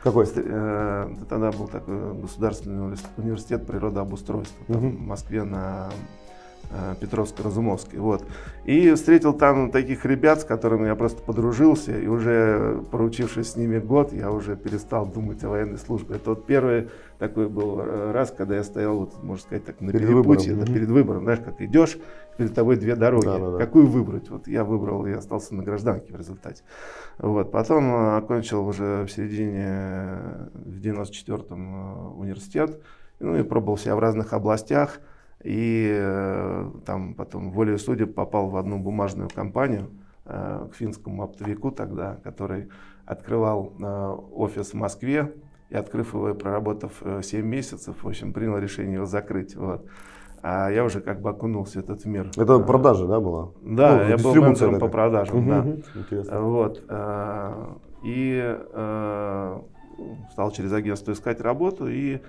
[SPEAKER 1] Какой?
[SPEAKER 2] Э, тогда был такой государственный университет природообустройства угу. в Москве на Петровско-Разумовской. Вот. И встретил там таких ребят, с которыми я просто подружился, и уже проучившись с ними год, я уже перестал думать о военной службе. Это вот первый такой был э, раз, когда я стоял, вот, можно сказать, так на перед перепутье, выбором. Да, перед выбором, знаешь, как идешь, перед тобой две дороги. Да, да, да. Какую выбрать? Вот я выбрал и остался на гражданке в результате. Вот. Потом э, окончил уже в середине, э, в 94-м э, университет, ну и пробовал себя в разных областях. И там потом волею судеб попал в одну бумажную компанию к финскому оптовику тогда, который открывал офис в Москве, и открыв его и проработав 7 месяцев, в общем, принял решение его закрыть. Вот. А я уже как бы окунулся в этот мир.
[SPEAKER 1] Это продажа, да, была?
[SPEAKER 2] Да, ну, я был менеджером по продажам, угу, да. Интересно. Вот. И стал через агентство искать работу. И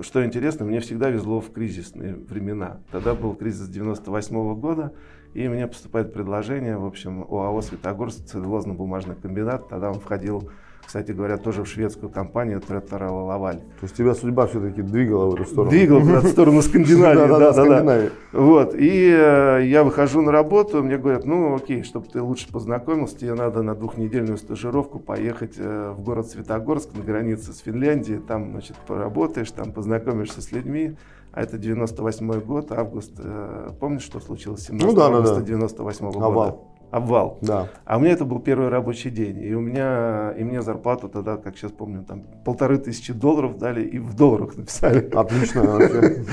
[SPEAKER 2] что интересно, мне всегда везло в кризисные времена. Тогда был кризис 98 -го года, и мне поступает предложение, в общем, ОАО «Светогорск», целлюлозно-бумажный комбинат. Тогда он входил кстати говоря, тоже в шведскую компанию Треттера Лаваль. То
[SPEAKER 1] есть тебя судьба все-таки двигала в эту сторону?
[SPEAKER 2] Двигала в сторону Скандинавии, да, да, да. Вот, и э, я выхожу на работу, мне говорят, ну окей, чтобы ты лучше познакомился, тебе надо на двухнедельную стажировку поехать э, в город Светогорск на границе с Финляндией, там, значит, поработаешь, там познакомишься с людьми. А это 98 год, август. Э, помнишь, что случилось 17 ну, да, августа да, да. 98 года?
[SPEAKER 1] Овал
[SPEAKER 2] обвал.
[SPEAKER 1] Да.
[SPEAKER 2] А у меня это был первый рабочий день. И у меня, и мне зарплату тогда, как сейчас помню, там полторы тысячи долларов дали и в долларах написали.
[SPEAKER 1] Отлично.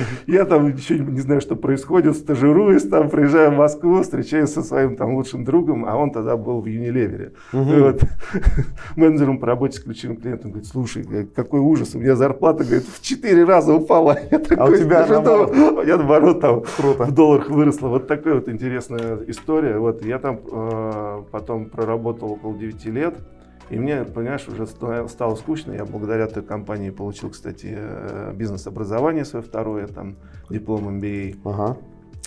[SPEAKER 1] [LAUGHS]
[SPEAKER 2] Я там еще не знаю, что происходит, стажируюсь там, приезжаю в Москву, встречаюсь со своим там лучшим другом, а он тогда был в Юнилевере. Вот. [LAUGHS] Менеджером по работе с ключевым клиентом говорит, слушай, какой ужас, у меня зарплата, говорит, в четыре раза упала. [LAUGHS]
[SPEAKER 1] Я такой, а у тебя наоборот?
[SPEAKER 2] Я наоборот там в долларах выросла. Вот такая вот интересная история. Вот я там Э, потом проработал около 9 лет. И мне, понимаешь, уже стало скучно. Я благодаря той компании получил, кстати, э, бизнес-образование свое второе, там, диплом MBA.
[SPEAKER 1] Ага.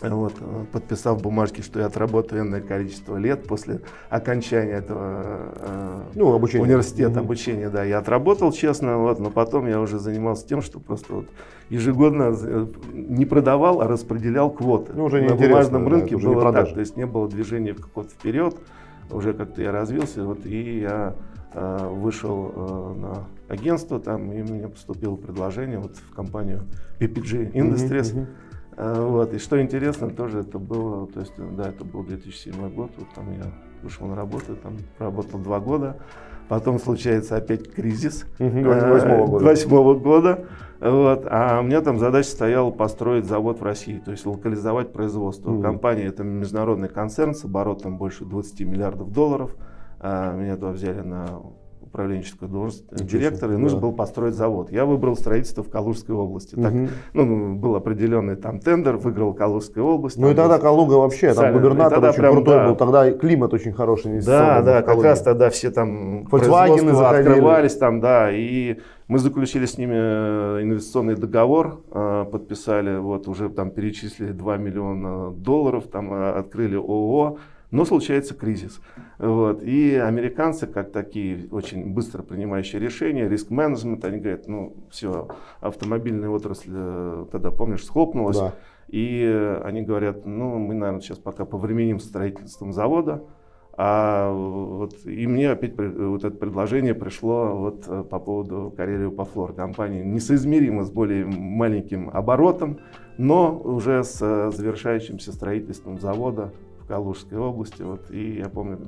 [SPEAKER 2] Вот, подписав бумажки, что я отработаю энное количество лет после окончания этого э, ну, обучение. университета, mm обучения, да, я отработал честно, вот, но потом я уже занимался тем, что просто вот ежегодно э, не продавал, а распределял квоты.
[SPEAKER 1] Ну, уже
[SPEAKER 2] На бумажном да, рынке было так, то есть не было движения в какой-то вперед, уже как-то я развился, вот, и я э, вышел э, на агентство, там, и мне поступило предложение вот в компанию PPG Industries, mm-hmm. А, вот. И что интересно, тоже это было, то есть, да, это был 2007 год, вот там я вышел на работу, там работал два года. Потом случается опять кризис.
[SPEAKER 1] Восьмого года.
[SPEAKER 2] Восьмого года. Вот. А у меня там задача стояла построить завод в России, то есть локализовать производство. Угу. Компания это международный концерн с оборотом больше 20 миллиардов долларов. А, меня туда взяли на управленческую должность директора, и нужно да. было построить завод. Я выбрал строительство в Калужской области. Так, угу. ну, был определенный там тендер, выиграл Калужская область.
[SPEAKER 1] Ну и тогда. Калуга вообще, там губернатор тогда очень прям, крутой да. был, тогда климат очень хороший.
[SPEAKER 2] Да, да, как раз тогда все там
[SPEAKER 1] производства
[SPEAKER 2] открывались там, да, и мы заключили с ними э, инвестиционный договор, э, подписали, вот уже там перечислили 2 миллиона долларов, там э, открыли ООО, но случается кризис. Вот. И американцы, как такие очень быстро принимающие решения, риск-менеджмент, они говорят, ну все, автомобильная отрасль э, тогда, помнишь, схлопнулась. Да. И они говорят, ну мы, наверное, сейчас пока повременим строительством завода. А вот, и мне опять вот это предложение пришло вот э, по поводу Карелию по флор компании, несоизмеримо с более маленьким оборотом, но уже с э, завершающимся строительством завода Калужской области. Вот, и я помню,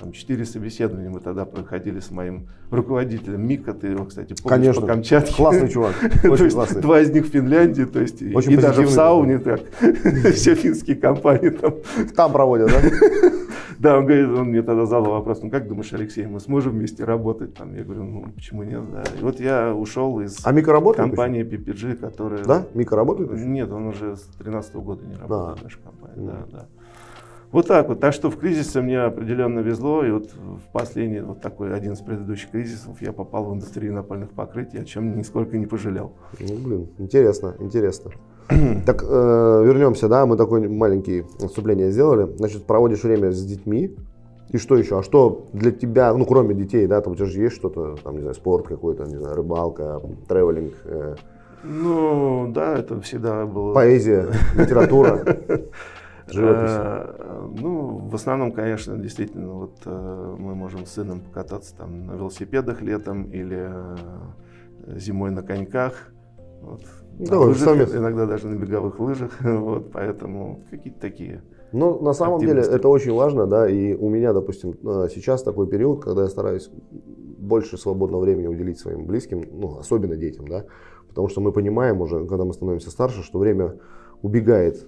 [SPEAKER 2] там четыре собеседования мы тогда проходили с моим руководителем Мика, ты его, кстати, помнишь
[SPEAKER 1] Конечно.
[SPEAKER 2] по Камчатке.
[SPEAKER 1] Классный чувак, [LAUGHS]
[SPEAKER 2] очень классный. Два из них в Финляндии, то есть очень и даже в сауне так, [LAUGHS] все финские компании там.
[SPEAKER 1] Там проводят, да? [LAUGHS]
[SPEAKER 2] Да, он говорит, он мне тогда задал вопрос, ну как думаешь, Алексей, мы сможем вместе работать? Там, я говорю, ну почему нет, да. И вот я ушел из
[SPEAKER 1] а Мика работает
[SPEAKER 2] компании PPG, которая...
[SPEAKER 1] Да? Мика работает?
[SPEAKER 2] Нет, он уже с 2013 года не работает в нашей компании, да, да. Вот так вот. Так что в кризисе мне определенно везло. И вот в последний, вот такой один из предыдущих кризисов я попал в индустрию напольных покрытий, о чем нисколько не пожалел.
[SPEAKER 1] Ну, блин, интересно, интересно. [CLEARS THROAT] так, э, вернемся, да, мы такое маленькое вступление сделали. Значит, проводишь время с детьми. И что еще? А что для тебя, ну, кроме детей, да, там у тебя же есть что-то, там, не знаю, спорт какой-то, не знаю, рыбалка, тревелинг? Э...
[SPEAKER 2] Ну, да, это всегда было...
[SPEAKER 1] Поэзия, [LAUGHS] литература.
[SPEAKER 2] Живопись? Э, ну, в основном, конечно, действительно, вот э, мы можем с сыном покататься там на велосипедах летом или э, зимой на коньках. Вот. Да, на лыжах, сами... иногда даже на беговых лыжах, [LAUGHS] вот, поэтому какие-то такие.
[SPEAKER 1] Ну, на самом деле это очень важно, да, и у меня, допустим, сейчас такой период, когда я стараюсь больше свободного времени уделить своим близким, ну, особенно детям, да, потому что мы понимаем уже, когда мы становимся старше, что время убегает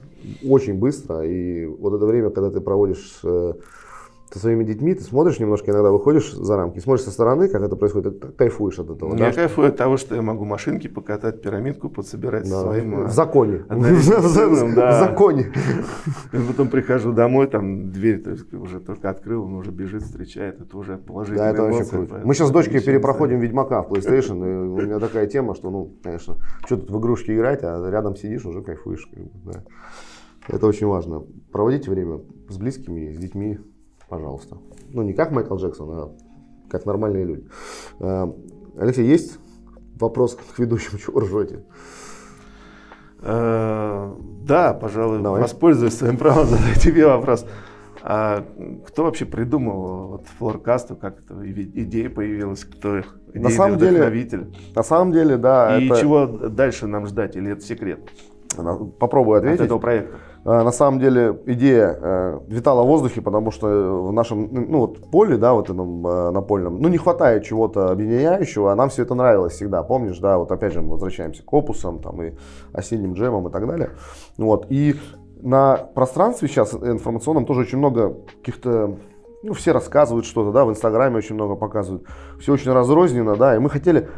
[SPEAKER 1] очень быстро. И вот это время, когда ты проводишь э, со своими детьми, ты смотришь немножко, иногда выходишь за рамки, смотришь со стороны, как это происходит, ты кайфуешь от этого.
[SPEAKER 2] Я да? кайфую от того, что я могу машинки покатать, пирамидку подсобирать да. своим...
[SPEAKER 1] В законе. В законе.
[SPEAKER 2] Потом прихожу домой, там дверь то есть, уже только открыл, он уже бежит, встречает, это уже положительная да, это.
[SPEAKER 1] Очень круто. Мы сейчас с дочкой перепроходим Ведьмака в PlayStation, и у меня такая тема, что, ну, конечно, что тут в игрушки играть, а рядом сидишь, уже кайфуешь. Да. Это очень важно. Проводите время с близкими, с детьми, пожалуйста. Ну, не как Майкл Джексон, а как нормальные люди. Э, Алексей, есть вопрос к ведущему, [LAUGHS] чего ржете?
[SPEAKER 2] Э, да, пожалуй, Давай. воспользуюсь своим правом задать тебе вопрос. А кто вообще придумал вот флоркасту, как эта идея появилась, кто их
[SPEAKER 1] на самом деле, на самом деле, да.
[SPEAKER 2] И это... чего дальше нам ждать, или это секрет?
[SPEAKER 1] Попробую ответить. От
[SPEAKER 2] этого проекта.
[SPEAKER 1] А, на самом деле идея э, витала в воздухе, потому что в нашем ну, вот, поле, да, вот этом э, напольном, ну не хватает чего-то объединяющего, а нам все это нравилось всегда, помнишь, да, вот опять же мы возвращаемся к опусам, там и осенним джемам и так далее. Вот, и на пространстве сейчас информационном тоже очень много каких-то ну, все рассказывают что-то, да, в Инстаграме очень много показывают. Все очень разрозненно, да, и мы хотели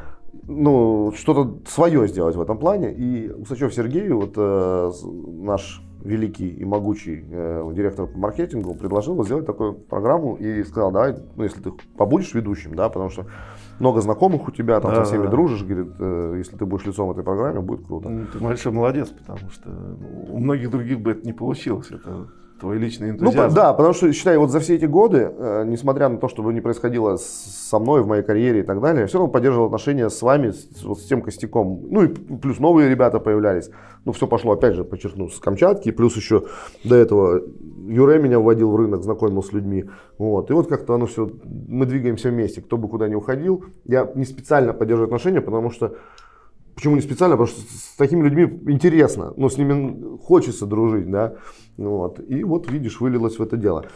[SPEAKER 1] ну, что-то свое сделать в этом плане. И Усачев Сергей, вот э, наш великий и могучий э, директор по маркетингу, предложил сделать такую программу и сказал, давай, ну, если ты побудешь ведущим, да, потому что много знакомых у тебя, там
[SPEAKER 2] Да,
[SPEAKER 1] со всеми
[SPEAKER 2] да.
[SPEAKER 1] дружишь, говорит, э, если ты будешь лицом этой программы, будет круто.
[SPEAKER 2] Ну, Ты большой молодец, потому что у многих других бы это не получилось. Это твой личный
[SPEAKER 1] Ну,
[SPEAKER 2] энтузиазм.
[SPEAKER 1] по- да, потому что, считай, вот за все эти годы, э, несмотря на то, что бы не происходило со мной в моей карьере и так далее, я все равно поддерживал отношения с вами, с, вот с тем костяком. Ну и плюс новые ребята появлялись. Ну, все пошло, опять же, подчеркну, с Камчатки, плюс еще до этого Юре меня вводил в рынок, знакомил с людьми. Вот. И вот как-то оно все, мы двигаемся вместе, кто бы куда ни уходил. Я не специально поддерживаю отношения, потому что Почему не специально? Потому что с такими людьми интересно, ну, с ними хочется дружить, да, вот. И вот, видишь, вылилось в это дело.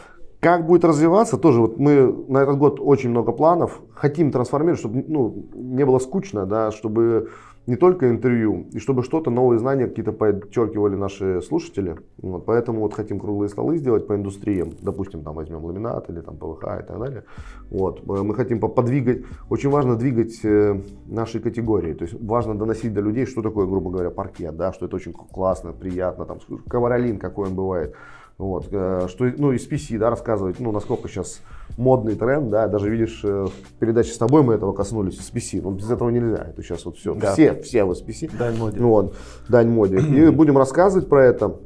[SPEAKER 1] Как будет развиваться, тоже вот мы на этот год очень много планов, хотим трансформировать, чтобы ну, не было скучно, да, чтобы не только интервью, и чтобы что-то, новые знания какие-то подчеркивали наши слушатели. Вот, поэтому вот хотим круглые столы сделать по индустриям, допустим, там возьмем ламинат или там ПВХ и так далее. Вот, э, мы хотим по- подвигать, очень важно двигать э, наши категории, то есть важно доносить до людей, что такое, грубо говоря, паркет, да, что это очень классно, приятно, там, ковролин, какой он бывает. Вот, э, что, ну, из PC, да, рассказывать, ну, насколько сейчас модный тренд, да, даже видишь, э, в передаче с тобой мы этого коснулись, с PC, ну, без этого нельзя, это сейчас вот все,
[SPEAKER 2] Да.
[SPEAKER 1] все, все в PC.
[SPEAKER 2] Дань моде.
[SPEAKER 1] Вот, дань моде. [CLEARS THROAT] И будем рассказывать про это,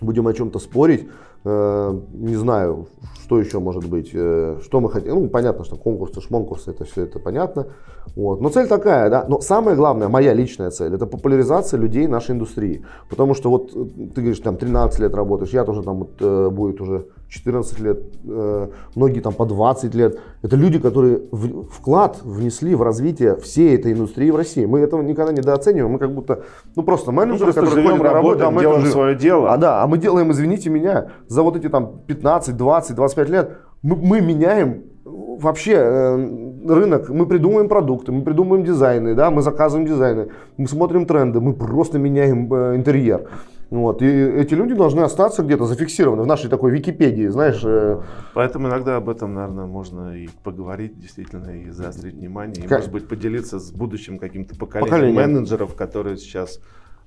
[SPEAKER 1] будем о чем-то спорить. Э, Не знаю, что еще может быть, э, что мы хотим. Ну, понятно, что конкурсы, шмонкурсы, это все это понятно. Вот. Но цель такая, да. Но самое главное, моя личная цель, это популяризация людей нашей индустрии. Потому что вот э, ты говоришь, там 13 лет работаешь, я тоже там вот, будет уже 14 лет, многие там по 20 лет. Это люди, которые в- вклад внесли в развитие всей этой индустрии в России. Мы этого никогда недооцениваем. Мы как будто, ну просто
[SPEAKER 2] Ну,
[SPEAKER 1] менеджеры,
[SPEAKER 2] просто
[SPEAKER 1] которые
[SPEAKER 2] живем,
[SPEAKER 1] ходят на работу,
[SPEAKER 2] работаем,
[SPEAKER 1] а мы
[SPEAKER 2] делаем свое дело.
[SPEAKER 1] А да, а мы делаем, извините меня, за вот эти там 15, 20, 25 лет, мы, мы меняем вообще э, рынок, мы придумываем продукты, мы придумываем дизайны, да, мы заказываем дизайны, мы смотрим тренды, мы просто меняем э, интерьер. Вот, и эти люди должны остаться где-то зафиксированы в нашей такой Википедии, знаешь, э,
[SPEAKER 2] Поэтому иногда об этом, наверное, можно и поговорить, действительно, и заострить внимание, и,
[SPEAKER 1] Как-
[SPEAKER 2] может быть, поделиться с будущим каким-то поколением
[SPEAKER 1] Поколением.
[SPEAKER 2] менеджеров, которые сейчас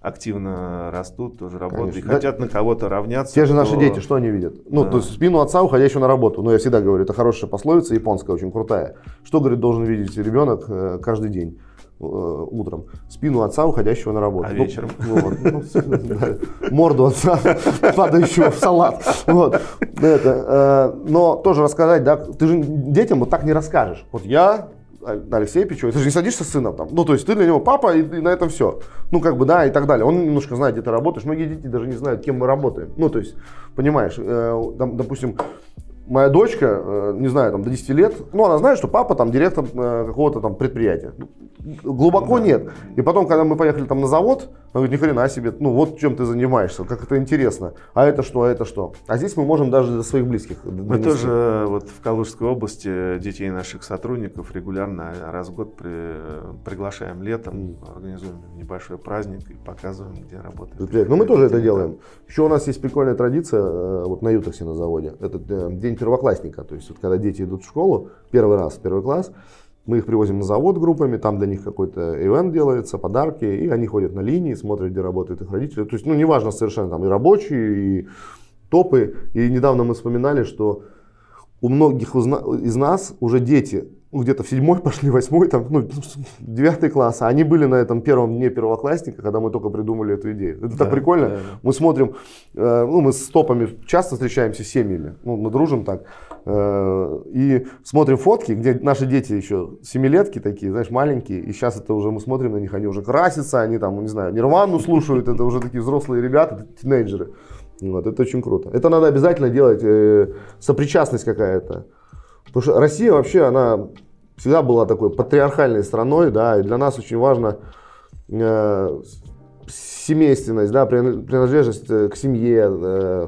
[SPEAKER 2] активно растут, тоже работают
[SPEAKER 1] Конечно.
[SPEAKER 2] и хотят на кого-то равняться.
[SPEAKER 1] Те же наши
[SPEAKER 2] кто-
[SPEAKER 1] дети, что они видят? Ну,
[SPEAKER 2] Да.
[SPEAKER 1] то есть спину отца, уходящего на работу. Ну, я всегда говорю, это хорошая пословица японская, очень крутая. Что, говорит, должен видеть ребенок э, каждый день? э, утром спину отца, уходящего на работу.
[SPEAKER 2] А
[SPEAKER 1] Ну,
[SPEAKER 2] вечером? [LAUGHS]
[SPEAKER 1] вот, ну, да, морду отца, [LAUGHS] падающего в салат. Вот. Это, э, но тоже рассказать, да, ты же детям вот так не расскажешь. Вот я, а, Алексей Пичевой, ты же не садишься с сыном там. Ну, то есть ты для него папа, и, и на этом все. Ну, как бы, да, и так далее. Он немножко знает, где ты работаешь. Многие дети даже не знают, кем мы работаем. Ну, то есть, понимаешь, э, там, допустим, Моя дочка, э, не знаю, там до 10 лет, ну она знает, что папа там директор э, какого-то там предприятия. Глубоко нет. И потом, когда мы поехали там на завод, она говорит, ни хрена себе, ну вот чем ты занимаешься, как это интересно. А это что, а это что? А здесь мы можем даже до своих близких
[SPEAKER 2] Мы
[SPEAKER 1] донести.
[SPEAKER 2] тоже вот в Калужской области детей наших сотрудников регулярно раз в год при- приглашаем летом, организуем небольшой праздник и показываем, где работает.
[SPEAKER 1] предприятие. Но мы тоже это делаем. Еще у нас есть прикольная традиция, э, вот на Ютексе на заводе, это э, день первоклассника. То есть вот когда дети идут в школу, первый раз, первый класс, мы их привозим на завод группами, там для них какой-то ивент делается, подарки, и они ходят на линии, смотрят, где работают их родители. То есть, ну, неважно совершенно, там и рабочие, и топы. И недавно мы вспоминали, что у многих из на- из нас уже дети, где-то в седьмой [LAUGHS] пошли, восьмой, там, ну, девятый класс, а они были на этом первом дне первоклассника, когда мы только придумали эту идею. Это так
[SPEAKER 2] Да,
[SPEAKER 1] прикольно.
[SPEAKER 2] да.
[SPEAKER 1] Мы смотрим, э, ну, мы с топами часто встречаемся с семьями, ну, мы дружим так, э, и смотрим фотки, где наши дети еще семилетки такие, знаешь, маленькие, и сейчас это уже мы смотрим на них, они уже красятся, они там, не знаю, нирвану слушают, это уже такие взрослые ребята, тинейджеры. Вот, это очень круто. Это надо обязательно делать, э, сопричастность какая-то. Потому что Россия вообще, она всегда была такой патриархальной страной, да, и для нас очень важно э, семейственность, да, прин- принадлежность э, к семье. э,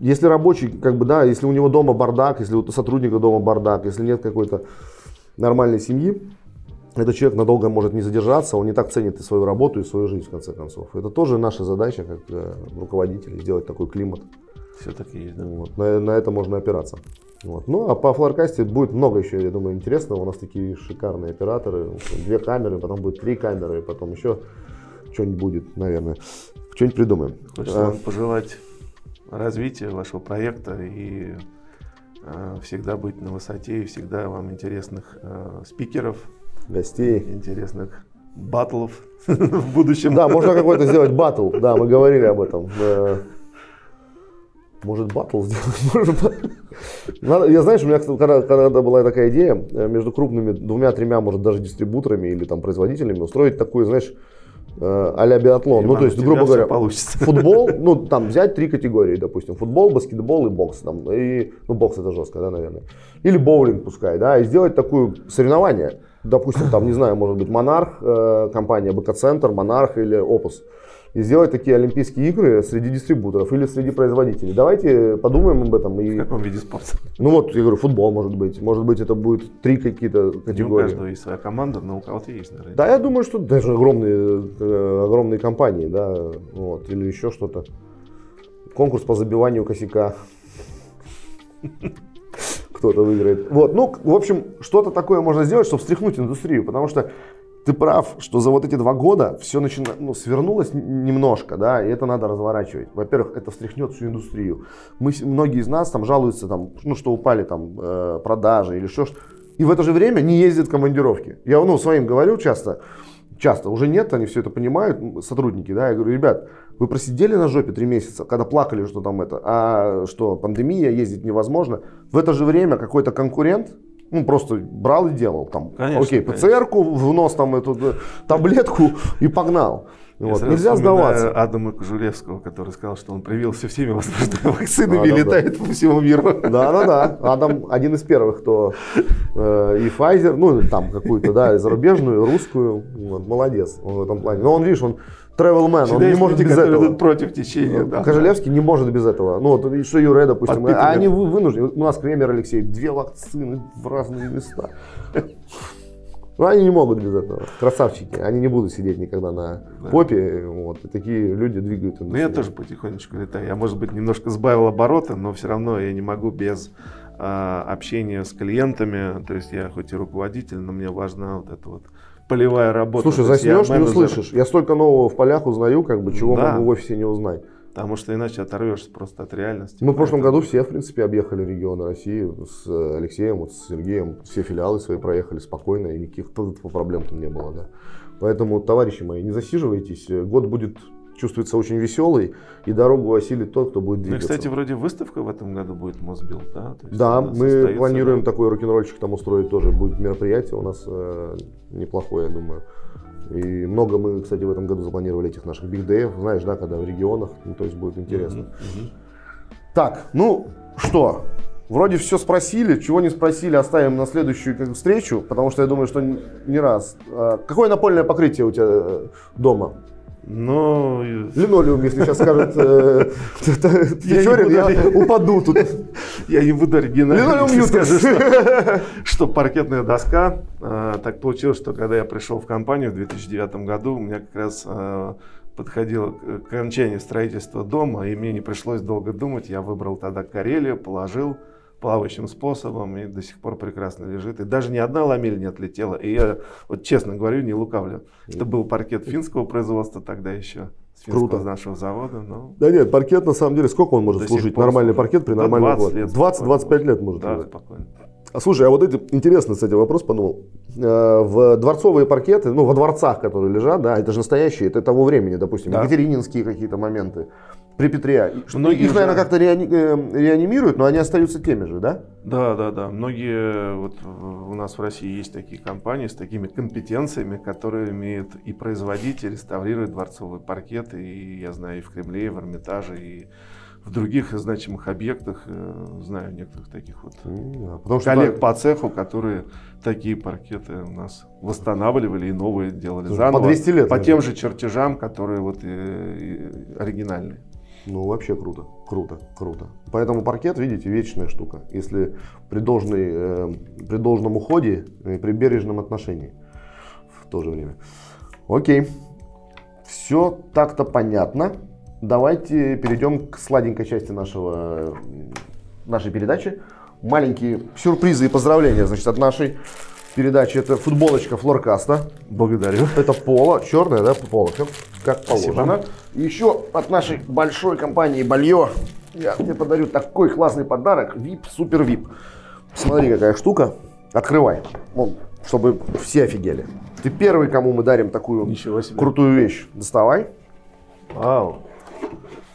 [SPEAKER 1] Если рабочий, как бы, да, если у него дома бардак, если у сотрудника дома бардак, если нет какой-то нормальной семьи, этот человек надолго может не задержаться, он не так ценит и свою работу, и свою жизнь, в конце концов. Это тоже наша задача, как э, руководителей, сделать такой климат.
[SPEAKER 2] Все-таки есть, да.
[SPEAKER 1] Вот, на, на это можно опираться. Вот. Ну, а по флоркасте будет много еще, я думаю, интересного. У нас такие шикарные операторы. Две камеры, потом будет три камеры, потом еще что-нибудь будет, наверное. Что-нибудь придумаем.
[SPEAKER 2] Хочется
[SPEAKER 1] А,
[SPEAKER 2] вам пожелать развития вашего проекта и э, всегда быть на высоте и всегда вам интересных э, спикеров,
[SPEAKER 1] Гостей.
[SPEAKER 2] интересных батлов [LAUGHS] в будущем.
[SPEAKER 1] Да, можно какой-то сделать батл. Да, мы говорили об этом. Может, батл сделать? [LAUGHS] Может, батл? Надо- я, знаешь, у меня когда, когда была такая идея, э, между крупными двумя-тремя, может, даже дистрибуторами или там производителями устроить такой, знаешь, э, а-ля биатлон. Ну, то есть, грубо говоря,
[SPEAKER 2] получится. [LAUGHS]
[SPEAKER 1] футбол, ну, там взять три категории, допустим, футбол, баскетбол и бокс. Там, и, ну, бокс это жестко, да, наверное. Или боулинг пускай, да, и сделать такое соревнование. Допустим, там, не знаю, может быть, Монарх, э, компания БК-центр, Монарх или Опус. И сделать такие Олимпийские игры среди дистрибуторов или среди производителей. Давайте подумаем об этом.
[SPEAKER 2] В
[SPEAKER 1] И,
[SPEAKER 2] каком виде спорта?
[SPEAKER 1] ну вот, я говорю, футбол может быть. Может быть, это будет три какие-то
[SPEAKER 2] Не у
[SPEAKER 1] категории.
[SPEAKER 2] каждого есть своя команда, но у кого-то есть, наверное.
[SPEAKER 1] Да, я думаю, что даже огромные, э, огромные компании, да, вот, или еще что-то. Конкурс по забиванию косяка. [LAUGHS] Кто-то выиграет. Вот, ну, в общем, что-то такое можно сделать, чтобы встряхнуть индустрию, потому что ты прав, что за вот эти два года все начина... ну, свернулось немножко, да, и это надо разворачивать. Во-первых, это встряхнет всю индустрию. Мы, многие из нас там жалуются, там, ну, что упали там э, продажи или что И в это же время не ездят в командировки. Я ну, своим говорю часто, часто, уже нет, они все это понимают, сотрудники, да, я говорю, ребят, вы просидели на жопе три месяца, когда плакали, что там это, а что пандемия, ездить невозможно. В это же время какой-то конкурент, ну, просто брал и делал там,
[SPEAKER 2] Конечно,
[SPEAKER 1] окей. ПЦРку, в нос там эту таблетку и погнал. Вот. Нельзя сдаваться.
[SPEAKER 2] Адама Кожулевского, который сказал, что он привился всеми возможными [LAUGHS] вакцинами и
[SPEAKER 1] да, да.
[SPEAKER 2] летает по всему миру.
[SPEAKER 1] Да, да, да. Адам [LAUGHS] один из первых, кто э, и Pfizer, ну там какую-то, да, зарубежную, русскую. Вот, молодец он в этом плане. Но он, видишь, он travel man, он не может
[SPEAKER 2] люди,
[SPEAKER 1] без этого.
[SPEAKER 2] идут против течения. да.
[SPEAKER 1] Кожелевский не может без этого. Ну, вот что Юре, допустим.
[SPEAKER 2] Подпитывает.
[SPEAKER 1] А они вы- вынуждены. У нас Кремер Алексей, две вакцины в разные места. Ну, они не могут без этого. Красавчики. Они не будут сидеть никогда на
[SPEAKER 2] Да.
[SPEAKER 1] попе. Вот. И такие люди двигают
[SPEAKER 2] Ну, я тоже потихонечку летаю. Я, может быть, немножко сбавил обороты, но все равно я не могу без а, общения с клиентами. То есть я хоть и руководитель, но мне важна вот эта вот полевая работа.
[SPEAKER 1] Слушай,
[SPEAKER 2] То
[SPEAKER 1] заснешь, не услышишь. Я столько нового в полях узнаю, как бы, чего
[SPEAKER 2] Да.
[SPEAKER 1] могу в офисе не узнать.
[SPEAKER 2] Потому что иначе оторвешься просто от реальности.
[SPEAKER 1] Мы в прошлом году все, в принципе, объехали регионы России с э, Алексеем, вот с Сергеем. Все филиалы свои проехали спокойно, и никаких проблем там не было. Да. Поэтому, товарищи мои, не засиживайтесь. Год будет чувствуется очень веселый, и дорогу осилит тот, кто будет
[SPEAKER 2] Ну,
[SPEAKER 1] двигаться.
[SPEAKER 2] кстати, вроде выставка в этом году будет Мосбилд, да? То есть
[SPEAKER 1] Да, мы планируем
[SPEAKER 2] да?
[SPEAKER 1] такой рок-н-ролльчик там устроить тоже. Будет мероприятие у нас э, неплохое, я думаю. И много мы, кстати, в этом году запланировали этих наших биг дэев, знаешь, да, когда в регионах, ну, то есть будет интересно.
[SPEAKER 2] Мгм, мгм.
[SPEAKER 1] Так, ну что, вроде все спросили, чего не спросили, оставим на следующую как, встречу, потому что я думаю, что не раз. А, Какое напольное покрытие у тебя э, дома?
[SPEAKER 2] И-
[SPEAKER 1] Линолеум, если сейчас скажут э, Печорин, [LAUGHS]
[SPEAKER 2] Я не
[SPEAKER 1] я упаду тут.
[SPEAKER 2] я не буду оригинальным,
[SPEAKER 1] Линолеум
[SPEAKER 2] если скажу, [LAUGHS] что, паркетная доска. э, так получилось, что когда я пришел в компанию в 2009 году, у меня как раз э, подходило к к окончанию строительства дома, и мне не пришлось долго думать. Я выбрал тогда Карелию, положил плавающим способом, и до сих пор прекрасно лежит. И даже ни одна ламель не отлетела. И я, вот честно говорю, не лукавлю. Это был паркет финского производства тогда еще, с
[SPEAKER 1] Круто.
[SPEAKER 2] нашего завода. Но
[SPEAKER 1] Да нет, паркет на самом деле, сколько он может
[SPEAKER 2] До
[SPEAKER 1] служить? Нормальный
[SPEAKER 2] служит.
[SPEAKER 1] паркет при
[SPEAKER 2] Да,
[SPEAKER 1] нормальном
[SPEAKER 2] 20
[SPEAKER 1] укладе.
[SPEAKER 2] лет
[SPEAKER 1] 20-25
[SPEAKER 2] спокойно.
[SPEAKER 1] лет может
[SPEAKER 2] да,
[SPEAKER 1] служить.
[SPEAKER 2] спокойно.
[SPEAKER 1] А слушай, а вот это интересный, кстати, вопрос подумал. Э, В дворцовые паркеты, ну, во дворцах, которые лежат, да, это же настоящие, это того времени, допустим,
[SPEAKER 2] Да.
[SPEAKER 1] Екатерининские какие-то моменты при Петре. И
[SPEAKER 2] Многие
[SPEAKER 1] Их, наверное,
[SPEAKER 2] же-
[SPEAKER 1] как-то реани- э, реанимируют, но они остаются теми же, да?
[SPEAKER 2] Да, да, да. Многие вот в- у нас в России есть такие компании с такими компетенциями, которые умеют и производить, и реставрировать дворцовые паркеты. И я знаю и в Кремле, и в Эрмитаже, и в других значимых объектах. э, Знаю некоторых таких вот
[SPEAKER 1] М, Потому что
[SPEAKER 2] коллег
[SPEAKER 1] да,
[SPEAKER 2] по цеху, которые такие паркеты у нас восстанавливали и новые делали
[SPEAKER 1] По
[SPEAKER 2] заново.
[SPEAKER 1] 200 лет,
[SPEAKER 2] По
[SPEAKER 1] наверное.
[SPEAKER 2] тем же чертежам, которые вот э, и оригинальные.
[SPEAKER 1] Ну, вообще круто, круто, круто. Поэтому паркет, видите, вечная штука, если при, должной, э, при должном уходе и при бережном отношении в то же время. Окей, все так-то понятно. Давайте перейдем к сладенькой части нашего, нашей передачи. Маленькие сюрпризы и поздравления, значит, от нашей передачи. Это футболочка Флоркаста.
[SPEAKER 2] Благодарю.
[SPEAKER 1] Это поло, черное, да, поло, как, как положено. И еще от нашей большой компании Балье я тебе подарю такой классный подарок. VIP, супер VIP. Смотри, какая штука. Открывай. Вон, чтобы все офигели. Ты первый, кому мы дарим такую крутую вещь. Доставай.
[SPEAKER 2] Вау.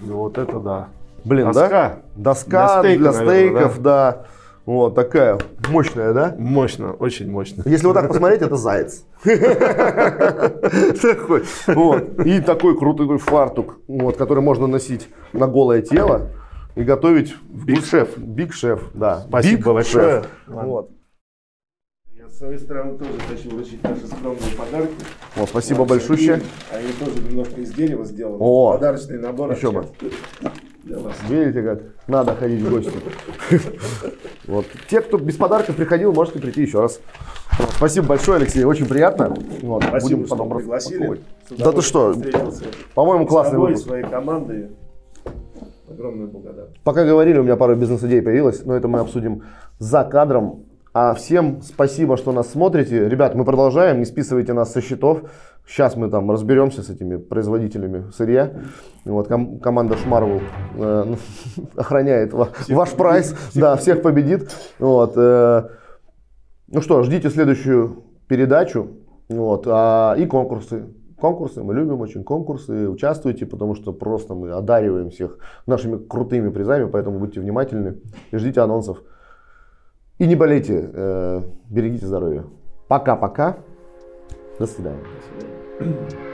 [SPEAKER 2] Ну вот это да.
[SPEAKER 1] Блин,
[SPEAKER 2] Доска.
[SPEAKER 1] да? Доска
[SPEAKER 2] Для
[SPEAKER 1] для,
[SPEAKER 2] стейка, наверное,
[SPEAKER 1] стейков, да. Вот такая мощная, да?
[SPEAKER 2] Мощно, очень мощно.
[SPEAKER 1] Если вот так посмотреть, это заяц. Такой. Вот. И такой крутой фартук, вот, который можно носить на голое тело и готовить
[SPEAKER 2] Big Chef.
[SPEAKER 1] Биг шеф, да.
[SPEAKER 2] Спасибо большое.
[SPEAKER 1] Вот.
[SPEAKER 2] Я с своей стороны тоже хочу вручить наши скромные подарки.
[SPEAKER 1] Вот, спасибо
[SPEAKER 2] и Они тоже немножко из дерева сделаны.
[SPEAKER 1] О,
[SPEAKER 2] Подарочный набор.
[SPEAKER 1] еще бы.
[SPEAKER 2] Для вас.
[SPEAKER 1] Видите, как надо ходить в гости. [LAUGHS] Вот. Те, кто без подарков приходил, можете прийти еще раз. Спасибо большое, Алексей, очень приятно. Вот,
[SPEAKER 2] Спасибо,
[SPEAKER 1] будем
[SPEAKER 2] что
[SPEAKER 1] потом
[SPEAKER 2] пригласили.
[SPEAKER 1] Да ты что, по-моему, классный выпуск.
[SPEAKER 2] своей командой. Огромная благодарность.
[SPEAKER 1] Пока говорили, у меня пару бизнес-идей появилось, но это мы обсудим за кадром. А всем спасибо, что нас смотрите. Ребят, мы продолжаем, не списывайте нас со счетов. Сейчас мы там разберемся с этими производителями сырья. Вот, ком- команда Шмарвел э, [LAUGHS] охраняет ва- ваш прайс. да, всех победит. Вот, э, ну что, ждите следующую передачу. Вот, а, и конкурсы. Конкурсы, мы любим очень конкурсы, участвуйте, потому что просто мы одариваем всех нашими крутыми призами, поэтому будьте внимательны и ждите анонсов. И не болейте, э, берегите здоровье. Пока-пока, до свидания.
[SPEAKER 2] До свидания.